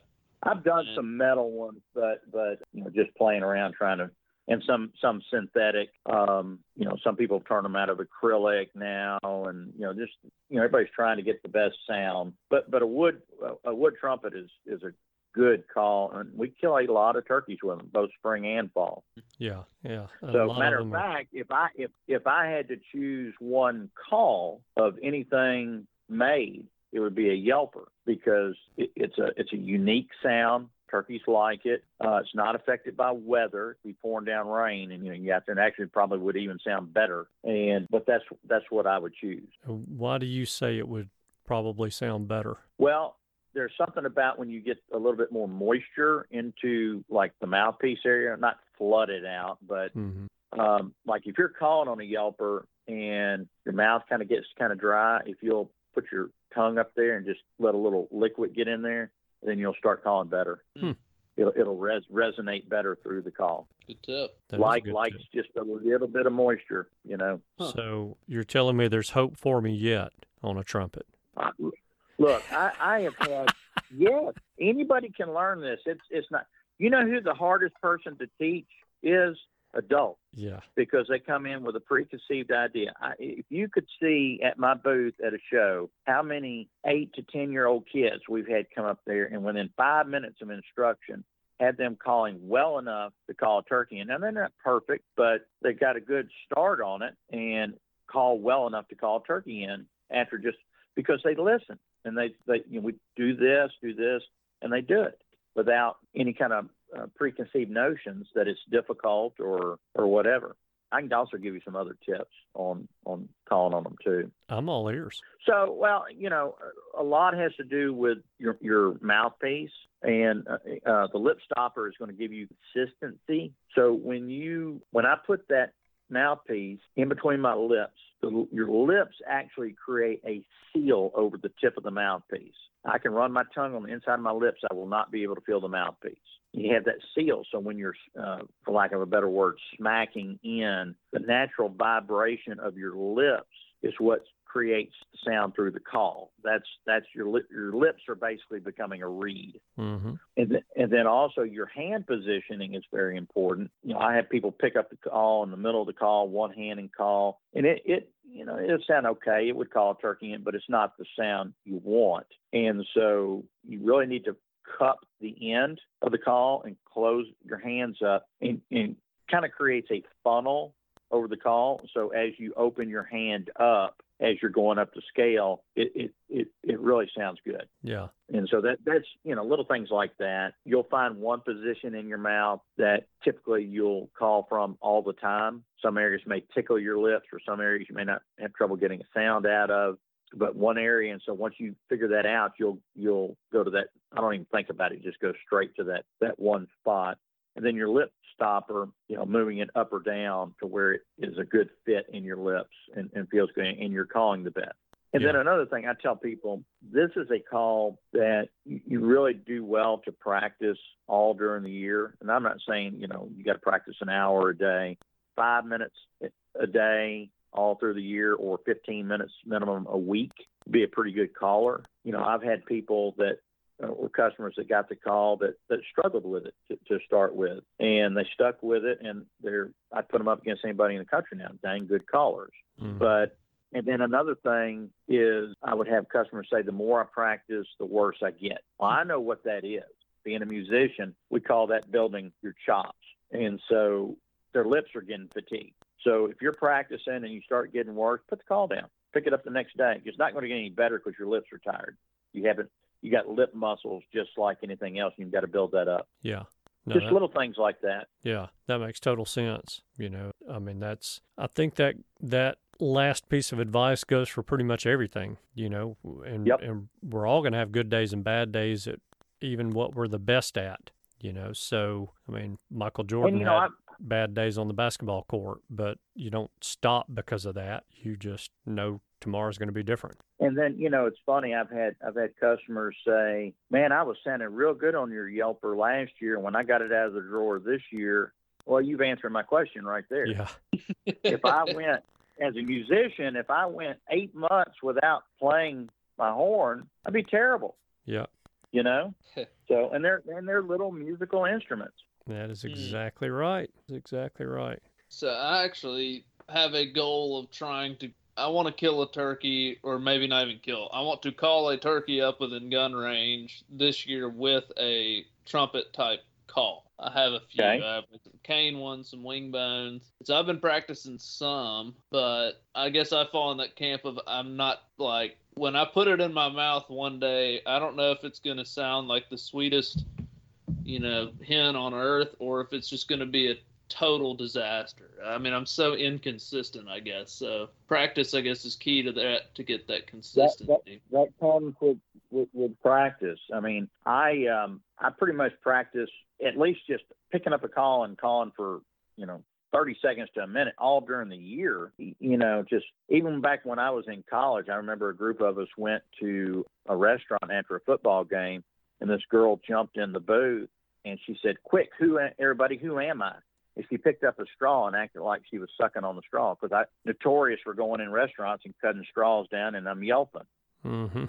I've done Yeah. some metal ones, but but you know, just playing around trying to, and some some synthetic. Um, you know, some people turn them out of acrylic now, and you know, just you know, everybody's trying to get the best sound. But but a wood a wood trumpet is is a good call, and we kill a lot of turkeys with them, both spring and fall. Yeah. Yeah. A So, matter of of them are- fact, if I if if I had to choose one call of anything made, it would be a yelper because it, it's a it's a unique sound. Turkeys like it. Uh, it's not affected by weather. If we pouring down rain, and you know you have to, and actually probably would even sound better. And but that's that's what I would choose. Why do you say it would probably sound better? Well, there's something about when you get a little bit more moisture into like the mouthpiece area, not flooded out, but hmm um, like if you're calling on a yelper and your mouth kind of gets kind of dry, if you'll put your tongue up there and just let a little liquid get in there, then you'll start calling better. Hmm. It'll, it'll res- resonate better through the call. Good tip. That is a like good like tip. just a little bit of moisture, you know. Huh. So you're telling me there's hope for me yet on a trumpet? I, look, I, I have had yes. Anybody can learn this. It's it's not. You know who the hardest person to teach is? Adults. Yeah. because they come in with a preconceived idea. I, if you could see at my booth at a show how many eight to ten year old kids we've had come up there, and within five minutes of instruction, had them calling well enough to call a turkey. And now they're not perfect, but they got a good start on it and call well enough to call a turkey in after just because they listen and they they you know we do this do this and they do it without any kind of uh, preconceived notions that it's difficult or or whatever. I can also give you some other tips on on calling on them too. I'm all ears. So, well, you know, a lot has to do with your your mouthpiece, and uh, uh, the lip stopper is going to give you consistency. So when you when I put that mouthpiece in between my lips, the, your lips actually create a seal over the tip of the mouthpiece. I can run my tongue on the inside of my lips. I will not be able to feel the mouthpiece. You have that seal, so when you're, uh, for lack of a better word, smacking in, the natural vibration of your lips is what creates sound through the call. That's that's your lip, your lips are basically becoming a reed. Mm-hmm. And, th- and then also your hand positioning is very important. You know, I have people pick up the call in the middle of the call, one hand and call, and it, it you know, it'll sound okay. It would call a turkey in, but it's not the sound you want. And so you really need to cup the end of the call and close your hands up and, and kind of creates a funnel over the call. So as you open your hand up, as you're going up the scale, it, it, it, it really sounds good. Yeah. And so that that's you know little things like that. You'll find one position in your mouth that typically you'll call from all the time. Some areas may tickle your lips, or some areas you may not have trouble getting a sound out of. But one area, and so once you figure that out, you'll you'll go to that. I don't even think about it; just go straight to that that one spot and then your lip stopper, you know, moving it up or down to where it is a good fit in your lips and, and feels good, and you're calling the bet. And Yeah. then another thing I tell people, this is a call that you you really do well to practice all during the year. And I'm not saying, you know, you got to practice an hour a day, five minutes a day all through the year or 15 minutes minimum a week be a pretty good caller. You know, I've had people that uh, were customers that got the call that, that struggled with it to, to start with, and they stuck with it, and they're I put them up against anybody in the country now, dang good callers. Mhm. But and then another thing is I would have customers say the more I practice, the worse I get. Well, I know what that is. Being a musician, we call that building your chops, and so their lips are getting fatigued. So if you're practicing and you start getting worse, put the call down. Pick it up the next day. It's not going to get any better because your lips are tired. You haven't. You got lip muscles just like anything else. You've got to build that up. Yeah. No, just that- little things like that. Yeah, that makes total sense. You know, I mean, that's I think that that last piece of advice goes for pretty much everything. You know, and Yep. and we're all going to have good days and bad days at even what we're the best at. You know, so I mean, Michael Jordan and you know, had I, bad days on the basketball court, but you don't stop because of that. You just know tomorrow's going to be different. And then you know it's funny. I've had I've had customers say, "Man, I was sounding real good on your Yelper last year. When I got it out of the drawer this year, well, you've answered my question right there. Yeah, If I went as a musician, if I went eight months without playing my horn, I'd be terrible. yeah, You know. so and they're and they're little musical instruments. that is Mm. exactly right. That's exactly right. So I actually have a goal of trying to. I want to kill a turkey, or maybe not even kill. I want to call a turkey up within gun range this year with a trumpet type call. I have a few. Okay. I have some cane ones, some wing bones. So I've been practicing some, but I guess I fall in that camp of I'm not like when I put it in my mouth one day. I don't know if it's gonna sound like the sweetest, you know, hen on earth, or if it's just gonna be a total disaster. I mean, I'm so inconsistent, I guess. So practice, I guess, is key to that to get that consistency. that comes with, with with practice. I mean, I um I pretty much practice at least just picking up a call and calling for you know 30 seconds to a minute all during the year. You know, just even back when I was in college, I remember a group of us went to a restaurant after a football game, and this girl jumped in the booth and she said, "Quick, who everybody, who am I?" And she picked up a straw and acted like she was sucking on the straw because I notorious for going in restaurants and cutting straws down and I'm yelping. hmm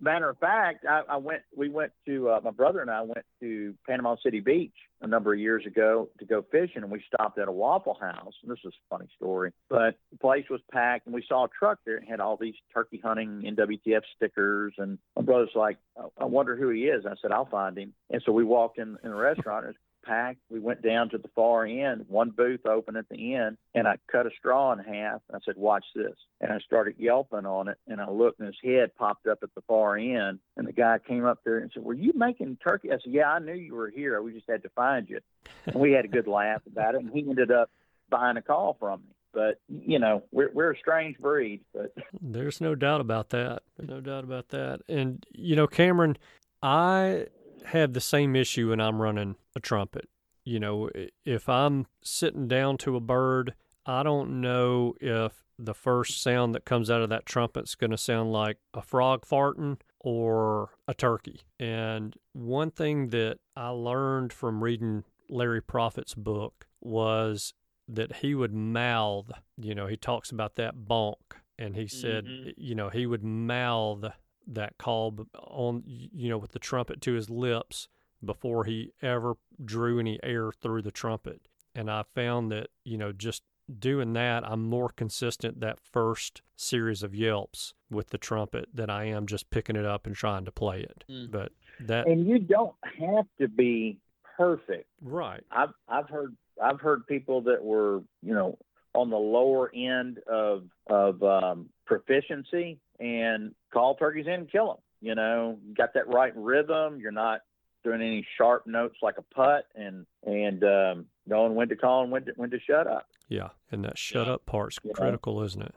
Matter of fact, I, I went. We went to uh, my brother and I went to Panama City Beach a number of years ago to go fishing, and we stopped at a Waffle House. And this is a funny story, but the place was packed, and we saw a truck there and had all these turkey hunting NWTF stickers. And my brother's like, "I- "I wonder who he is." I said, "I'll find him." And so we walked in in the restaurant. There's packed. We went down to the far end, one booth open at the end, and I cut a straw in half. I said, "Watch this," and I started yelping on it. And I looked, and his head popped up at the far end. And the guy came up there and said, "Were you making turkey?" I said, "Yeah, I knew you were here. We just had to find you." And we had a good laugh about it. And he ended up buying a call from me. But you know, we're we're a strange breed. But There's no doubt about that. No doubt about that. And you know, Cameron, I have the same issue when I'm running a trumpet. You know, if I'm sitting down to a bird, I don't know if the first sound that comes out of that trumpet's going to sound like a frog farting or a turkey. And one thing that I learned from reading Larry Proffitt's book was that he would mouth, you know, he talks about that bonk and he said, Mhm. you know, he would mouth that call on, you know, with the trumpet to his lips before he ever drew any air through the trumpet. And I found that, you know, just doing that, I'm more consistent that first series of yelps with the trumpet than I am just picking it up and trying to play it. Mm. But that, and you don't have to be perfect. right. I've I've heard I've heard people that were you know on the lower end of of um, proficiency and call turkeys in and kill them. You know, got that right rhythm. You're not doing any sharp notes like a putt, and and um, knowing when to call and when to when to shut up. Yeah. And that shut Yeah. up part's Yeah. critical, isn't it?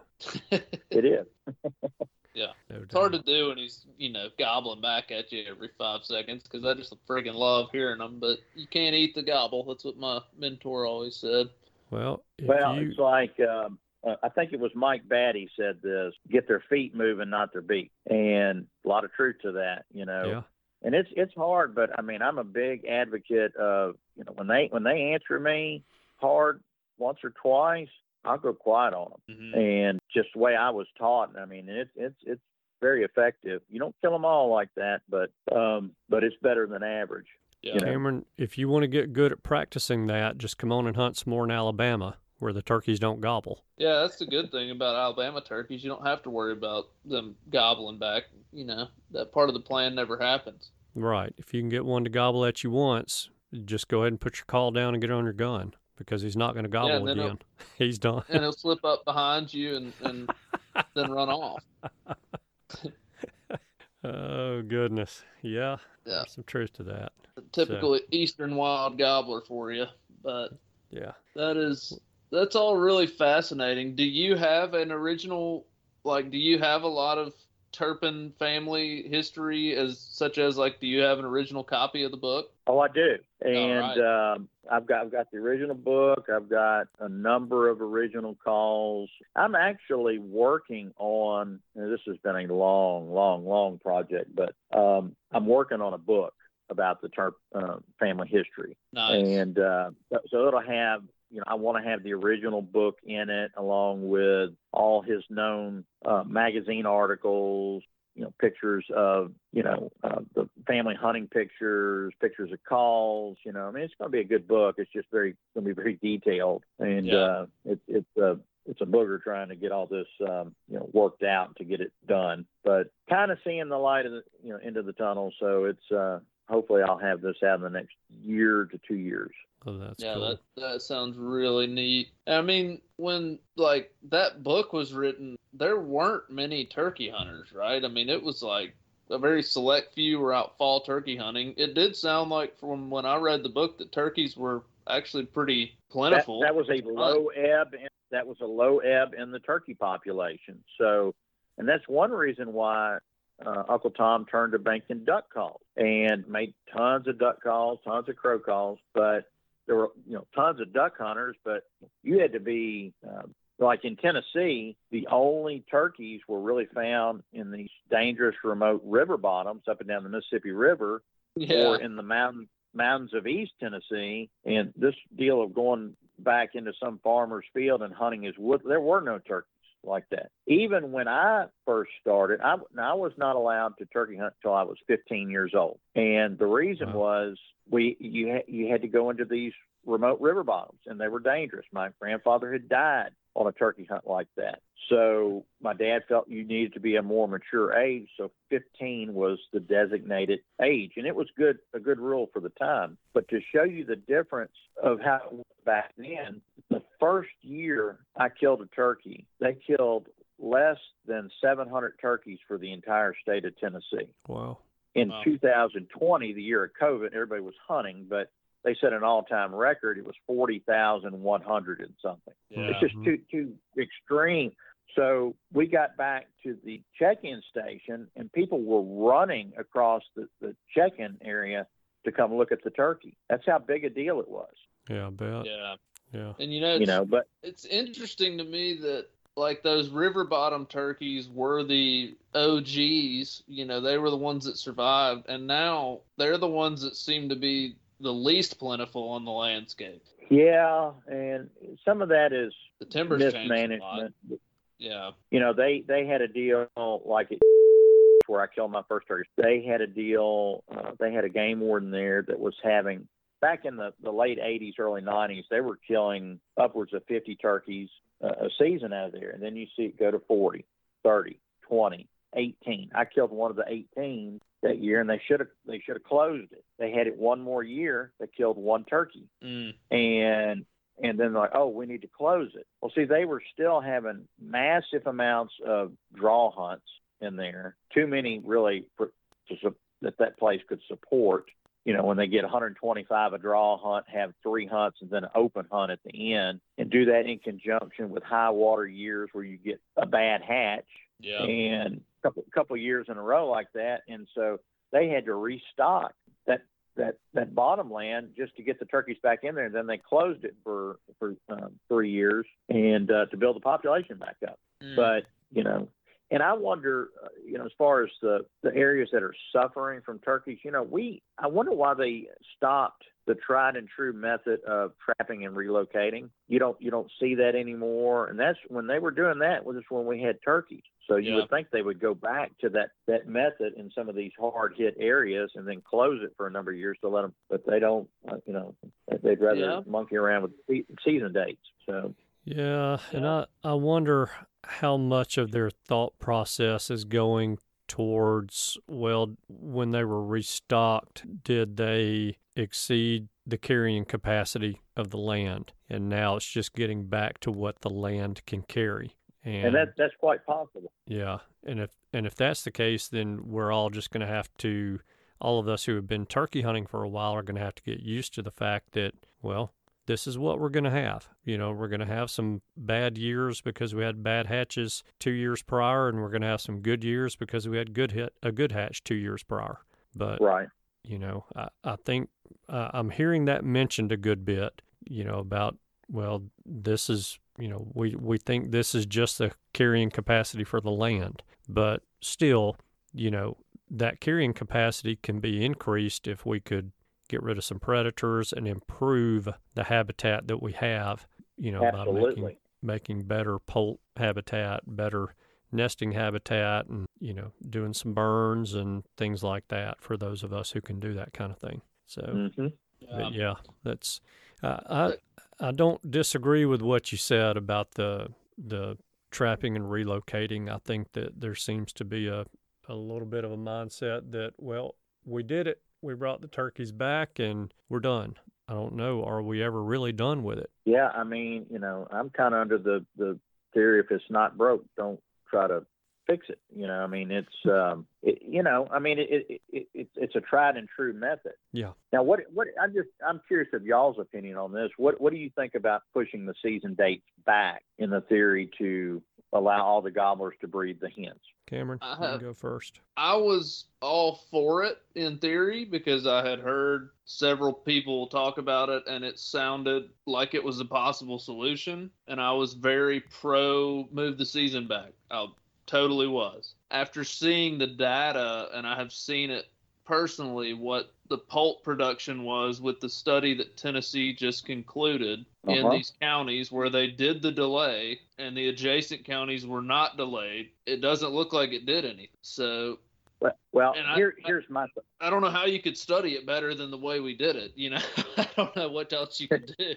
It is. Yeah. No It's hard to do when he's, you know, gobbling back at you every five seconds because I just friggin' love hearing them. But you can't eat the gobble. That's what my mentor always said. Well, if well, you, it's like um, uh, I think it was Mike Batty said this: get their feet moving, not their beat, and a lot of truth to that. You know. yeah. and it's it's hard but i mean i'm a big advocate of you know when they when they answer me hard once or twice i'll go quiet on them Mm-hmm. and just the way i was taught i mean it's it's it's very effective you don't kill them all like that but um but it's better than average Yeah. you know. Cameron, if you want to get good at practicing that, just come on and hunt some more in Alabama where the turkeys don't gobble. Yeah, that's the good thing about Alabama turkeys. You don't have to worry about them gobbling back. You know, that part of the plan never happens. Right. If you can get one to gobble at you once, just go ahead and put your call down and get on your gun because he's not going to gobble then again. He's done. And he'll slip up behind you and, and then run off. oh, goodness. Yeah. Yeah. There's some truth to that. Typical eastern wild gobbler for you. But Yeah. that is that's all really fascinating. Do you have an original like do you have a lot of Turpin family history as such as like do you have an original copy of the book? oh i do and um i've got i've got the original book i've got a number of original calls i'm actually working on and this has been a long long long project but um i'm working on a book about the Turp uh, family history Nice. and uh, so it'll have you know i want to have the original book in it along with all his known uh, magazine articles you know pictures of you know uh, the family hunting pictures pictures of calls you know i mean it's going to be a good book. It's just very going to be very detailed. And Yeah. uh it's it's a it's a booger trying to get all this um you know worked out to get it done. But kind of seeing the light of the you know into the tunnel. So it's uh hopefully i'll have this out in the next year to two years Oh, that's yeah, cool. that that sounds really neat. I mean, when like that book was written, there weren't many turkey hunters, right? I mean, it was like a very select few were out fall turkey hunting. It did sound like from when I read the book that turkeys were actually pretty that, plentiful. that was a low ebb in, that was a low ebb in the turkey population so and that's one reason why uh, Uncle Tom turned to banking duck calls and made tons of duck calls, tons of crow calls, but there were you know tons of duck hunters, but you had to be um, like in Tennessee. The only turkeys were really found in these dangerous remote river bottoms up and down the Mississippi River, yeah. or in the mountain mountains of East Tennessee. And this deal of going back into some farmer's field and hunting his wood, there were no turkeys like that. Even when I first started, I, I was not allowed to turkey hunt until I was 15 years old. And the reason Wow. was we you ha- you had to go into these remote river bottoms and they were dangerous. My grandfather had died on a turkey hunt like that. So my dad felt you needed to be a more mature age. So 15 was the designated age, and it was good a good rule for the time. But to show you the difference of how it was back then, the first year I killed a turkey, they killed less than 700 turkeys for the entire state of Tennessee. Wow. In Wow. 2020, the year of COVID, everybody was hunting, but they set an all-time record. It was 40,100 and something. Yeah. It's just too too extreme. So we got back to the check-in station, and people were running across the, the check-in area to come look at the turkey. That's how big a deal it was. Yeah, I bet. Yeah. Yeah. And you know, You it's, know, but it's interesting to me that like those river bottom turkeys were the OGs, you know, they were the ones that survived and now they're the ones that seem to be the least plentiful on the landscape. yeah, and some of that is The timber changed a lot. mismanagement. Yeah. you know, they they had a deal like it where I killed my first turkey. They had a deal. Uh, they had a game warden there that was having back in the the late '80s, early '90s. They were killing upwards of 50 turkeys uh, a season out of there, and then you see it go to 40, 30, 20, 18. I killed one of the 18 that year, and they should have they should have closed it. They had it one more year. They killed one turkey Mm. and and then like, oh, we need to close it. Well, see, they were still having massive amounts of draw hunts in there. Too many really for, to, that that place could support. You know, when they get 125 a draw hunt, have three hunts and then an open hunt at the end, and do that in conjunction with high water years where you get a bad hatch Yeah. and a couple couple years in a row like that, and so they had to restock that that that bottom land just to get the turkeys back in there. And then they closed it for for um, three years and uh, to build the population back up. Mm. But you know, and I wonder, uh, you know, as far as the the areas that are suffering from turkeys, you know, we I wonder why they stopped the tried and true method of trapping and relocating. You don't you don't see that anymore, and that's when they were doing that was when we had turkeys. So you Yeah. would think they would go back to that that method in some of these hard hit areas and then close it for a number of years to let them, but they don't. Uh, you know, they'd rather Yeah. monkey around with se- season dates. So Yeah, and I, I wonder how much of their thought process is going towards, well, when they were restocked, did they exceed the carrying capacity of the land? And now it's just getting back to what the land can carry. And, and that that's quite possible. yeah, and if and if that's the case, then we're all just going to have to, all of us who have been turkey hunting for a while are going to have to get used to the fact that, well, this is what we're going to have. You know, we're going to have some bad years because we had bad hatches two years prior, and we're going to have some good years because we had good hit a good hatch two years prior. But Right. you know, I, I think uh, I'm hearing that mentioned a good bit. You know about well, this is you know we we think this is just the carrying capacity for the land, but still, you know, that carrying capacity can be increased if we could get rid of some predators and improve the habitat that we have. You know, by making Absolutely. making better poult habitat, better nesting habitat, and you know, doing some burns and things like that for those of us who can do that kind of thing. So, hmm but yeah, that's uh, I I don't disagree with what you said about the the trapping and relocating. I think that there seems to be a a little bit of a mindset that well, we did it. We brought the turkeys back and we're done. I don't know. Are we ever really done with it? Yeah, I mean, you know, I'm kind of under the the theory if it's not broke, don't try to fix it. You know, I mean, it's um, it, you know, I mean, it, it, it, it it's a tried and true method. Yeah. Now, what what I'm just I'm curious of y'all's opinion on this. What what do you think about pushing the season dates back in the theory to allow all the gobblers to breed the hens? Cameron, I you can have- go first. I was all for it in theory because I had heard several people talk about it and it sounded like it was a possible solution. And I was very pro move the season back. I totally was. After seeing the data, and I have seen it personally, what the poult production was with the study that Tennessee just concluded in Uh-huh. these counties where they did the delay and the adjacent counties were not delayed, it doesn't look like it did anything. So Well, I- here here's my I don't know how you could study it better than the way we did it. You know, I don't know what else you could do.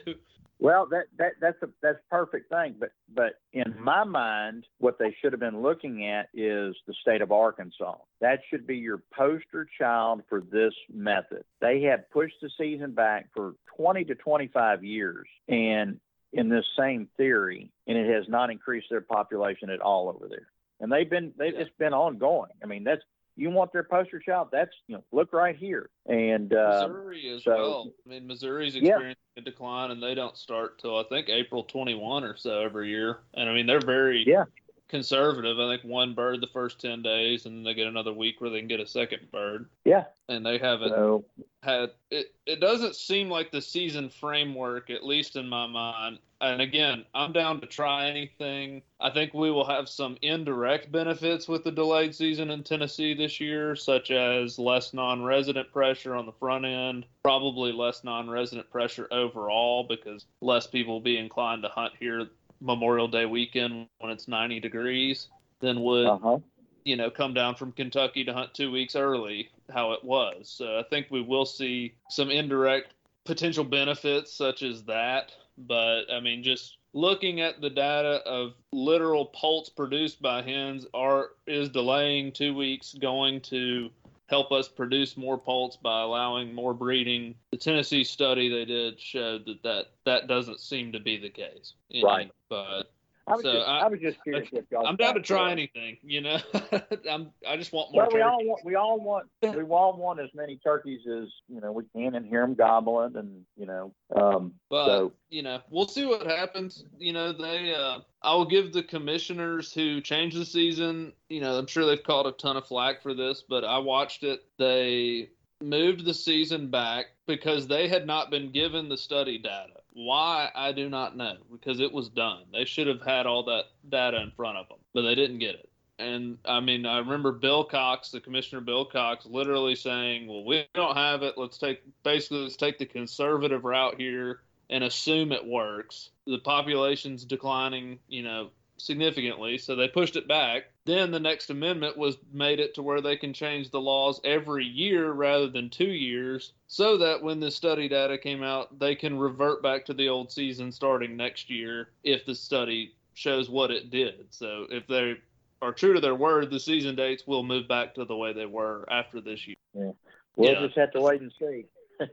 Well, that, that that's a that's perfect thing, but but in my mind, what they should have been looking at is the state of Arkansas. That should be your poster child for this method. They have pushed the season back for 20 to 25 years, and in this same theory, and it has not increased their population at all over there. And they've been they've Yeah. it's been ongoing. I mean, that's you want their poster child. That's you know look right here, and uh, Missouri as so- well. I mean, Missouri's Yeah. experiencing a decline, and they don't start till I think April 21 or so every year. And I mean, they're very Yeah. Conservative. I think one bird the first 10 days, and then they get another week where they can get a second bird. yeah. And they haven't So had it. It doesn't seem like the season framework, at least in my mind. And again, I'm down to try anything. I think we will have some indirect benefits with the delayed season in Tennessee this year, such as less non-resident pressure on the front end, probably less non-resident pressure overall because less people will be inclined to hunt here Memorial Day weekend when it's 90 degrees than would uh huh. you know, come down from Kentucky to hunt two weeks early, how it was. So I think we will see some indirect potential benefits such as that. But I mean, just looking at the data of literal poults produced by hens are is delaying two weeks going to help us produce more poults by allowing more breeding. The Tennessee study they did showed that that, that doesn't seem to be the case. you know, Right. But I was So just I- I, was just curious if y'all. I'm down to try so. anything, you know. I'm I just want more. Well, we all want we all want we all want as many turkeys as you know we can and hear them gobbling and you know um But so you know, we'll see what happens. You know, they. Uh, I will give the commissioners who changed the season. You know, I'm sure they've caught a ton of flack for this, but I watched it. They moved the season back because they had not been given the study data. Why I do not know because it was done. They should have had all that data in front of them, but they didn't get it. And I mean, I remember Bill Cox, the commissioner Bill Cox, literally saying, "Well, we don't have it. Let's take basically let's take the conservative route here and assume it works. The population's declining, you know, significantly, so they pushed it back. Then the next amendment was made it to where they can change the laws every year rather than two years, so that when the study data came out, they can revert back to the old season starting next year if the study shows what it did. So if they are true to their word, the season dates will move back to the way they were after this year. Yeah. we'll Yeah. just have to wait and see.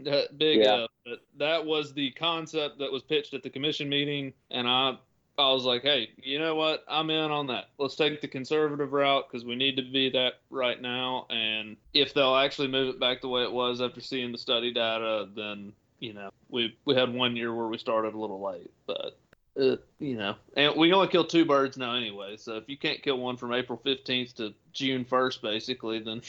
That big Yeah. uh, but that was the concept that was pitched at the commission meeting and I I was like, "Hey, you know what? I'm in on that. Let's take the conservative route because we need to be that right now. And if they'll actually move it back the way it was after seeing the study data, then you know we we had one year where we started a little late, but uh, you know, and we only kill two birds now anyway. So if you can't kill one from April 15th to June 1st, basically, then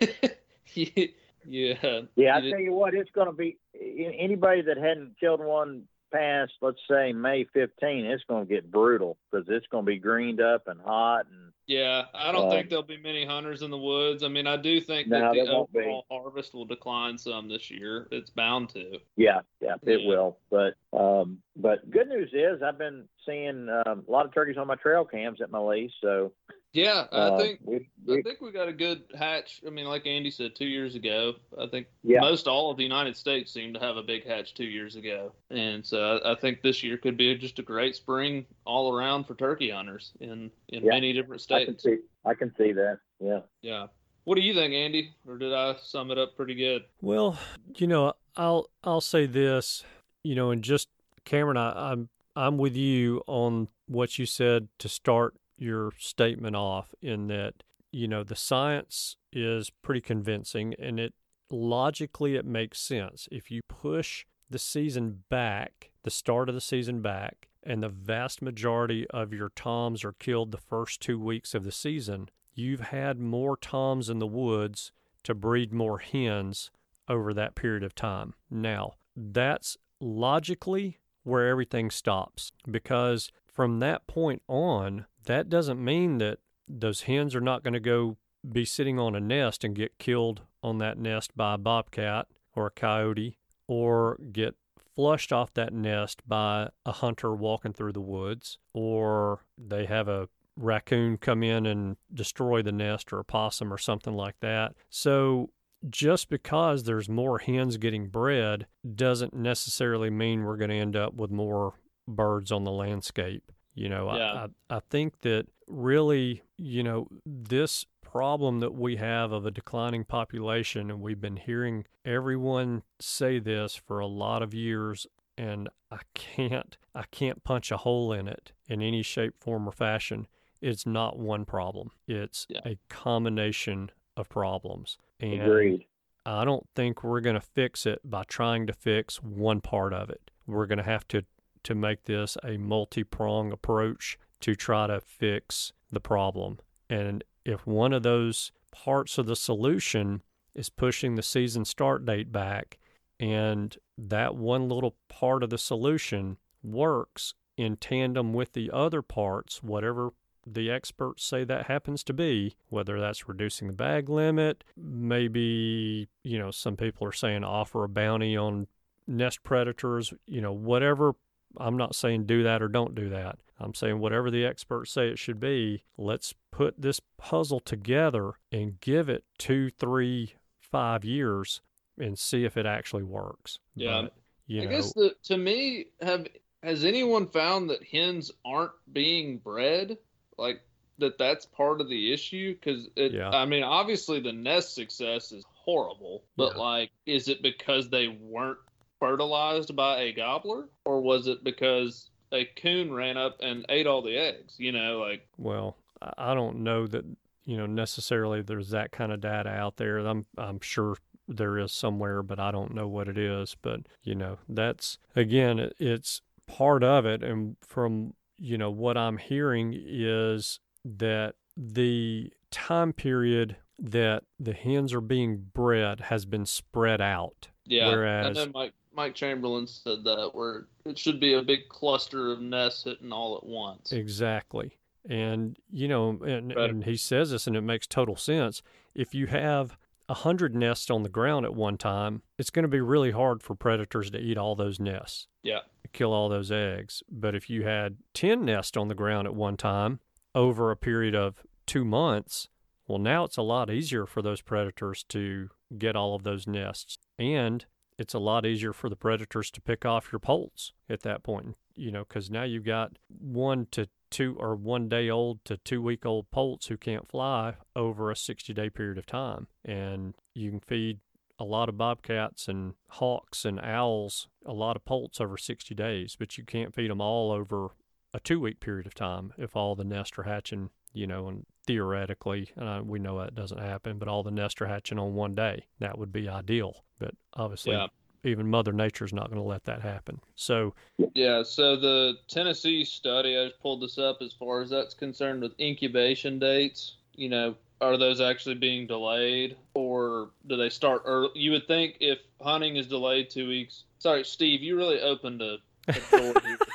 you, yeah, Yeah, I tell you what, it's going to be anybody that hadn't killed one past, let's say May 15, it's going to get brutal because it's going to be greened up and hot and Yeah, I don't Um, think there'll be many hunters in the woods. I mean, I do think No, that the won't be. overall harvest will decline some this year. It's bound to. yeah, yeah, it Yeah. will. But um, but good news is I've been seeing um, a lot of turkeys on my trail cams at my lease. So Yeah, I uh, think we, I think we got a good hatch. I mean, like Andy said two years ago, I think Yeah. most all of the United States seemed to have a big hatch two years ago, and so I, I think this year could be just a great spring all around for turkey hunters in in Yeah, many different states. I can states. see I can see that. Yeah. Yeah. What do you think, Andy? Or did I sum it up pretty good? Well, you know, I'll I'll say this, you know, and just Cameron, I, I'm I'm with you on what you said to start your statement off in that, you know, the science is pretty convincing and it logically it makes sense. If you push the season back, the start of the season back, and the vast majority of your toms are killed the first two weeks of the season, you've had more toms in the woods to breed more hens over that period of time. Now, that's logically where everything stops because from that point on, that doesn't mean that those hens are not going to go be sitting on a nest and get killed on that nest by a bobcat or a coyote or get flushed off that nest by a hunter walking through the woods or they have a raccoon come in and destroy the nest or a possum or something like that. So just because there's more hens getting bred doesn't necessarily mean we're going to end up with more birds on the landscape. You know, Yeah. I, I, I think that really, you know, this problem that we have of a declining population, and we've been hearing everyone say this for a lot of years, and I can't, I can't punch a hole in it in any shape, form, or fashion. It's not one problem. It's Yeah. a combination of problems. And Agreed. I don't think we're going to fix it by trying to fix one part of it. We're going to have to to make this a multi-prong approach to try to fix the problem. And if one of those parts of the solution is pushing the season start date back and that one little part of the solution works in tandem with the other parts, whatever the experts say that happens to be, whether that's reducing the bag limit, maybe, you know, some people are saying offer a bounty on nest predators, you know, whatever. I'm not saying do that or don't do that. I'm saying whatever the experts say it should be, let's put this puzzle together and give it two, three, five years and see if it actually works. Yeah. But, you I know, guess the to me have has anyone found that hens aren't being bred like that that's part of the issue because Yeah. I mean obviously the nest success is horrible but Yeah. like is it because they weren't fertilized by a gobbler or was it because a coon ran up and ate all the eggs you know like Well, I don't know that you know necessarily there's that kind of data out there. I'm I'm sure there is somewhere, but I don't know what it is. But you know, that's again, it's part of it. And from you know what I'm hearing is that the time period that the hens are being bred has been spread out. yeah Whereas- I know Mike Mike Chamberlain said that where it should be a big cluster of nests hitting all at once Exactly. And, you know, and, Right. and he says this and it makes total sense. If you have a hundred nests on the ground at one time, it's going to be really hard for predators to eat all those nests, yeah kill all those eggs. But if you had 10 nests on the ground at one time over a period of two months, well, now it's a lot easier for those predators to get all of those nests. And it's a lot easier for the predators to pick off your poults at that point, you know, because now you've got one to two or one day old to two week old poults who can't fly over a 60 day period of time. And you can feed a lot of bobcats and hawks and owls a lot of poults over 60 days, but you can't feed them all over a two week period of time if all the nests are hatching, you know, and theoretically, and I, we know that doesn't happen, but all the nests are hatching on one day. That would be ideal. But obviously, Yeah. even Mother Nature's not going to let that happen. So, Yeah, so the Tennessee study, I just pulled this up as far as that's concerned with incubation dates. You know, are those actually being delayed or do they start early? You would think if hunting is delayed two weeks. Sorry, Steve, you really opened a, a door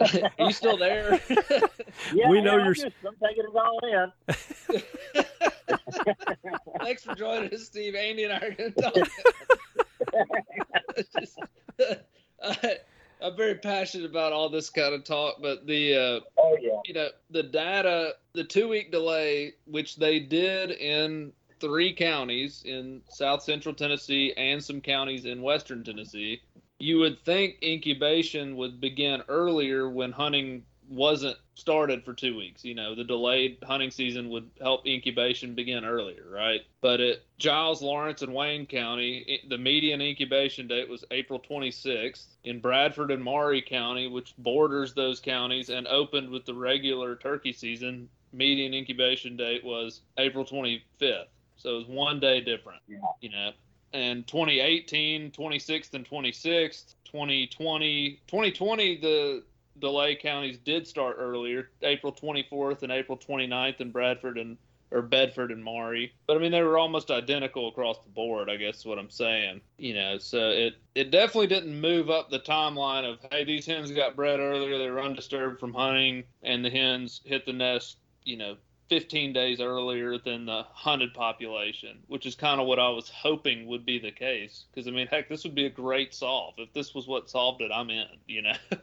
you still there? Yeah, We know yeah, I'm you're- just I'm taking it all in. Thanks for joining us, Steve. Andy and I are going to talk. It's just- I, I'm very passionate about all this kind of talk, but the uh, Oh yeah. you know the data, the two week delay, which they did in three counties in South Central Tennessee and some counties in Western Tennessee. You would think incubation would begin earlier when hunting wasn't started for two weeks. You know, the delayed hunting season would help incubation begin earlier, right? But at Giles, Lawrence, and Wayne County, the median incubation date was April 26th. In Bradford and Maury County, which borders those counties and opened with the regular turkey season, median incubation date was April 25th. So it was one day different, Yeah. you know. And 2018, 26th and 26th, 2020, 2020, the delay counties did start earlier, April 24th and April 29th in Bradford and or Bedford and Maury. But I mean, they were almost identical across the board. I guess what I'm saying. You know, so it it definitely didn't move up the timeline of hey, these hens got bred earlier, they were undisturbed from hunting, and the hens hit the nest. You know. 15 days earlier than the hunted population, which is kind of what I was hoping would be the case. Because, I mean, heck, this would be a great solve. If this was what solved it, I'm in, you know?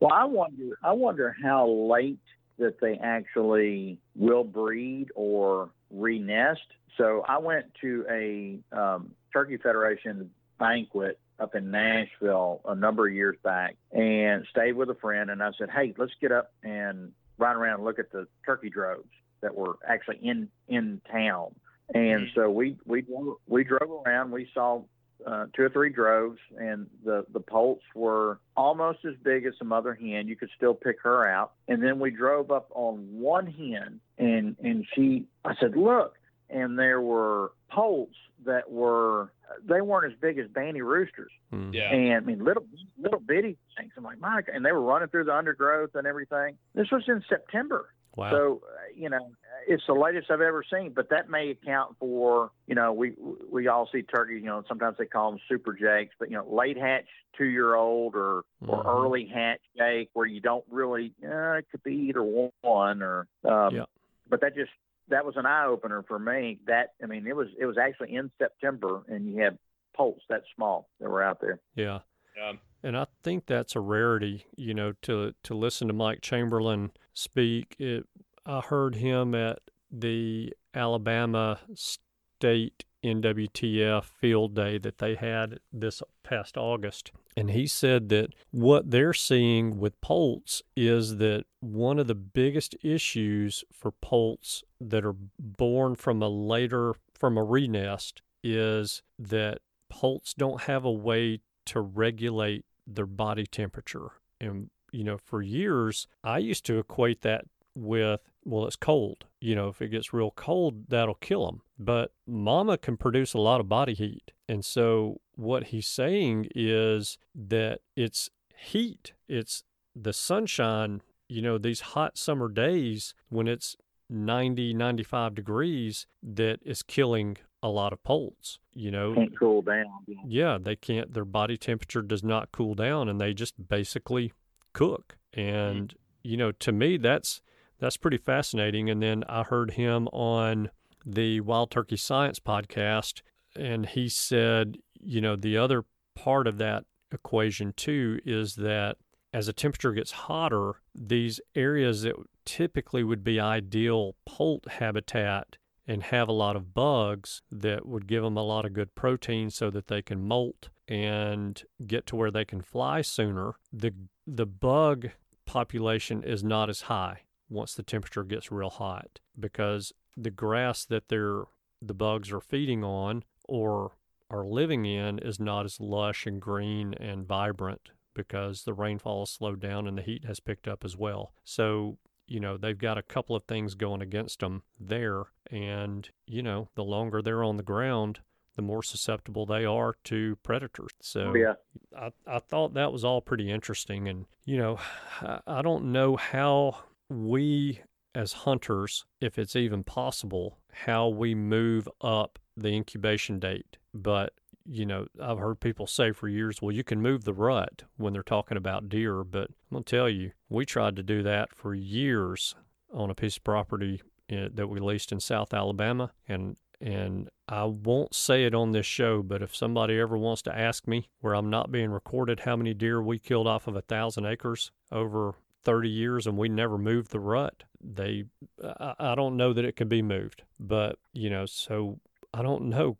Well, I wonder. I wonder how late that they actually will breed or re-nest. So I went to a um, Turkey Federation banquet up in Nashville a number of years back and stayed with a friend. And I said, hey, let's get up and ride around and look at the turkey droves that were actually in in town. And so we we we drove around. We saw uh, two or three droves, and the the poults were almost as big as some other hen. You could still pick her out. And then we drove up on one hen, and and she, I said, look, and there were poults that were they weren't as big as banty roosters. Mm. Yeah. And I mean, little little bitty things. I'm like, my, and they were running through the undergrowth and everything. This was in September. Wow. So, uh, you know, it's the latest I've ever seen, but that may account for, you know, we we all see turkeys. you know, sometimes they call them super jakes, but you know, late hatch two year old or or Mhm. early hatch jake where you don't really, uh, it could be either one or, um, Yeah. but that just that was an eye opener for me. That I mean, it was it was actually in September, and you had poults that small that were out there. yeah. Yeah. And I think that's a rarity, you know, to to listen to Mike Chamberlain speak. It, I heard him at the Alabama State NWTF field day that they had this past August. And he said that what they're seeing with poults is that one of the biggest issues for poults that are born from a later from a renest is that poults don't have a way to regulate their body temperature. And, you know, for years, I used to equate that with, well, it's cold. You know, if it gets real cold, that'll kill them. But mama can produce a lot of body heat. And so what he's saying is that it's heat, it's the sunshine, you know, these hot summer days when it's 90, 95 degrees that is killing a lot of poults, you know. Can't cool down. Yeah, they can't. Their body temperature does not cool down, and they just basically cook. And mm-hmm. you know, to me, that's that's pretty fascinating. And then I heard him on the Wild Turkey Science podcast, and he said, you know, the other part of that equation too is that as the temperature gets hotter, these areas that typically would be ideal poult habitat and have a lot of bugs that would give them a lot of good protein so that they can molt and get to where they can fly sooner. The the bug population is not as high once the temperature gets real hot because the grass that they're the bugs are feeding on or are living in is not as lush and green and vibrant because the rainfall has slowed down and the heat has picked up as well. So you know, they've got a couple of things going against them there. And, you know, the longer they're on the ground, the more susceptible they are to predators. So oh, yeah. I, I thought that was all pretty interesting. And, you know, I, I don't know how we as hunters, if it's even possible, how we move up the incubation date. But you know, I've heard people say for years, well, you can move the rut when they're talking about deer, but I'm going to tell you, we tried to do that for years on a piece of property uh, that we leased in South Alabama. And, and I won't say it on this show, but if somebody ever wants to ask me where I'm not being recorded how many deer we killed off of a thousand acres over 30 years and we never moved the rut, they, I, I don't know that it can be moved. But, you know, so I don't know.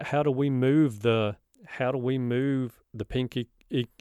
How do we move the how do we move the pink e-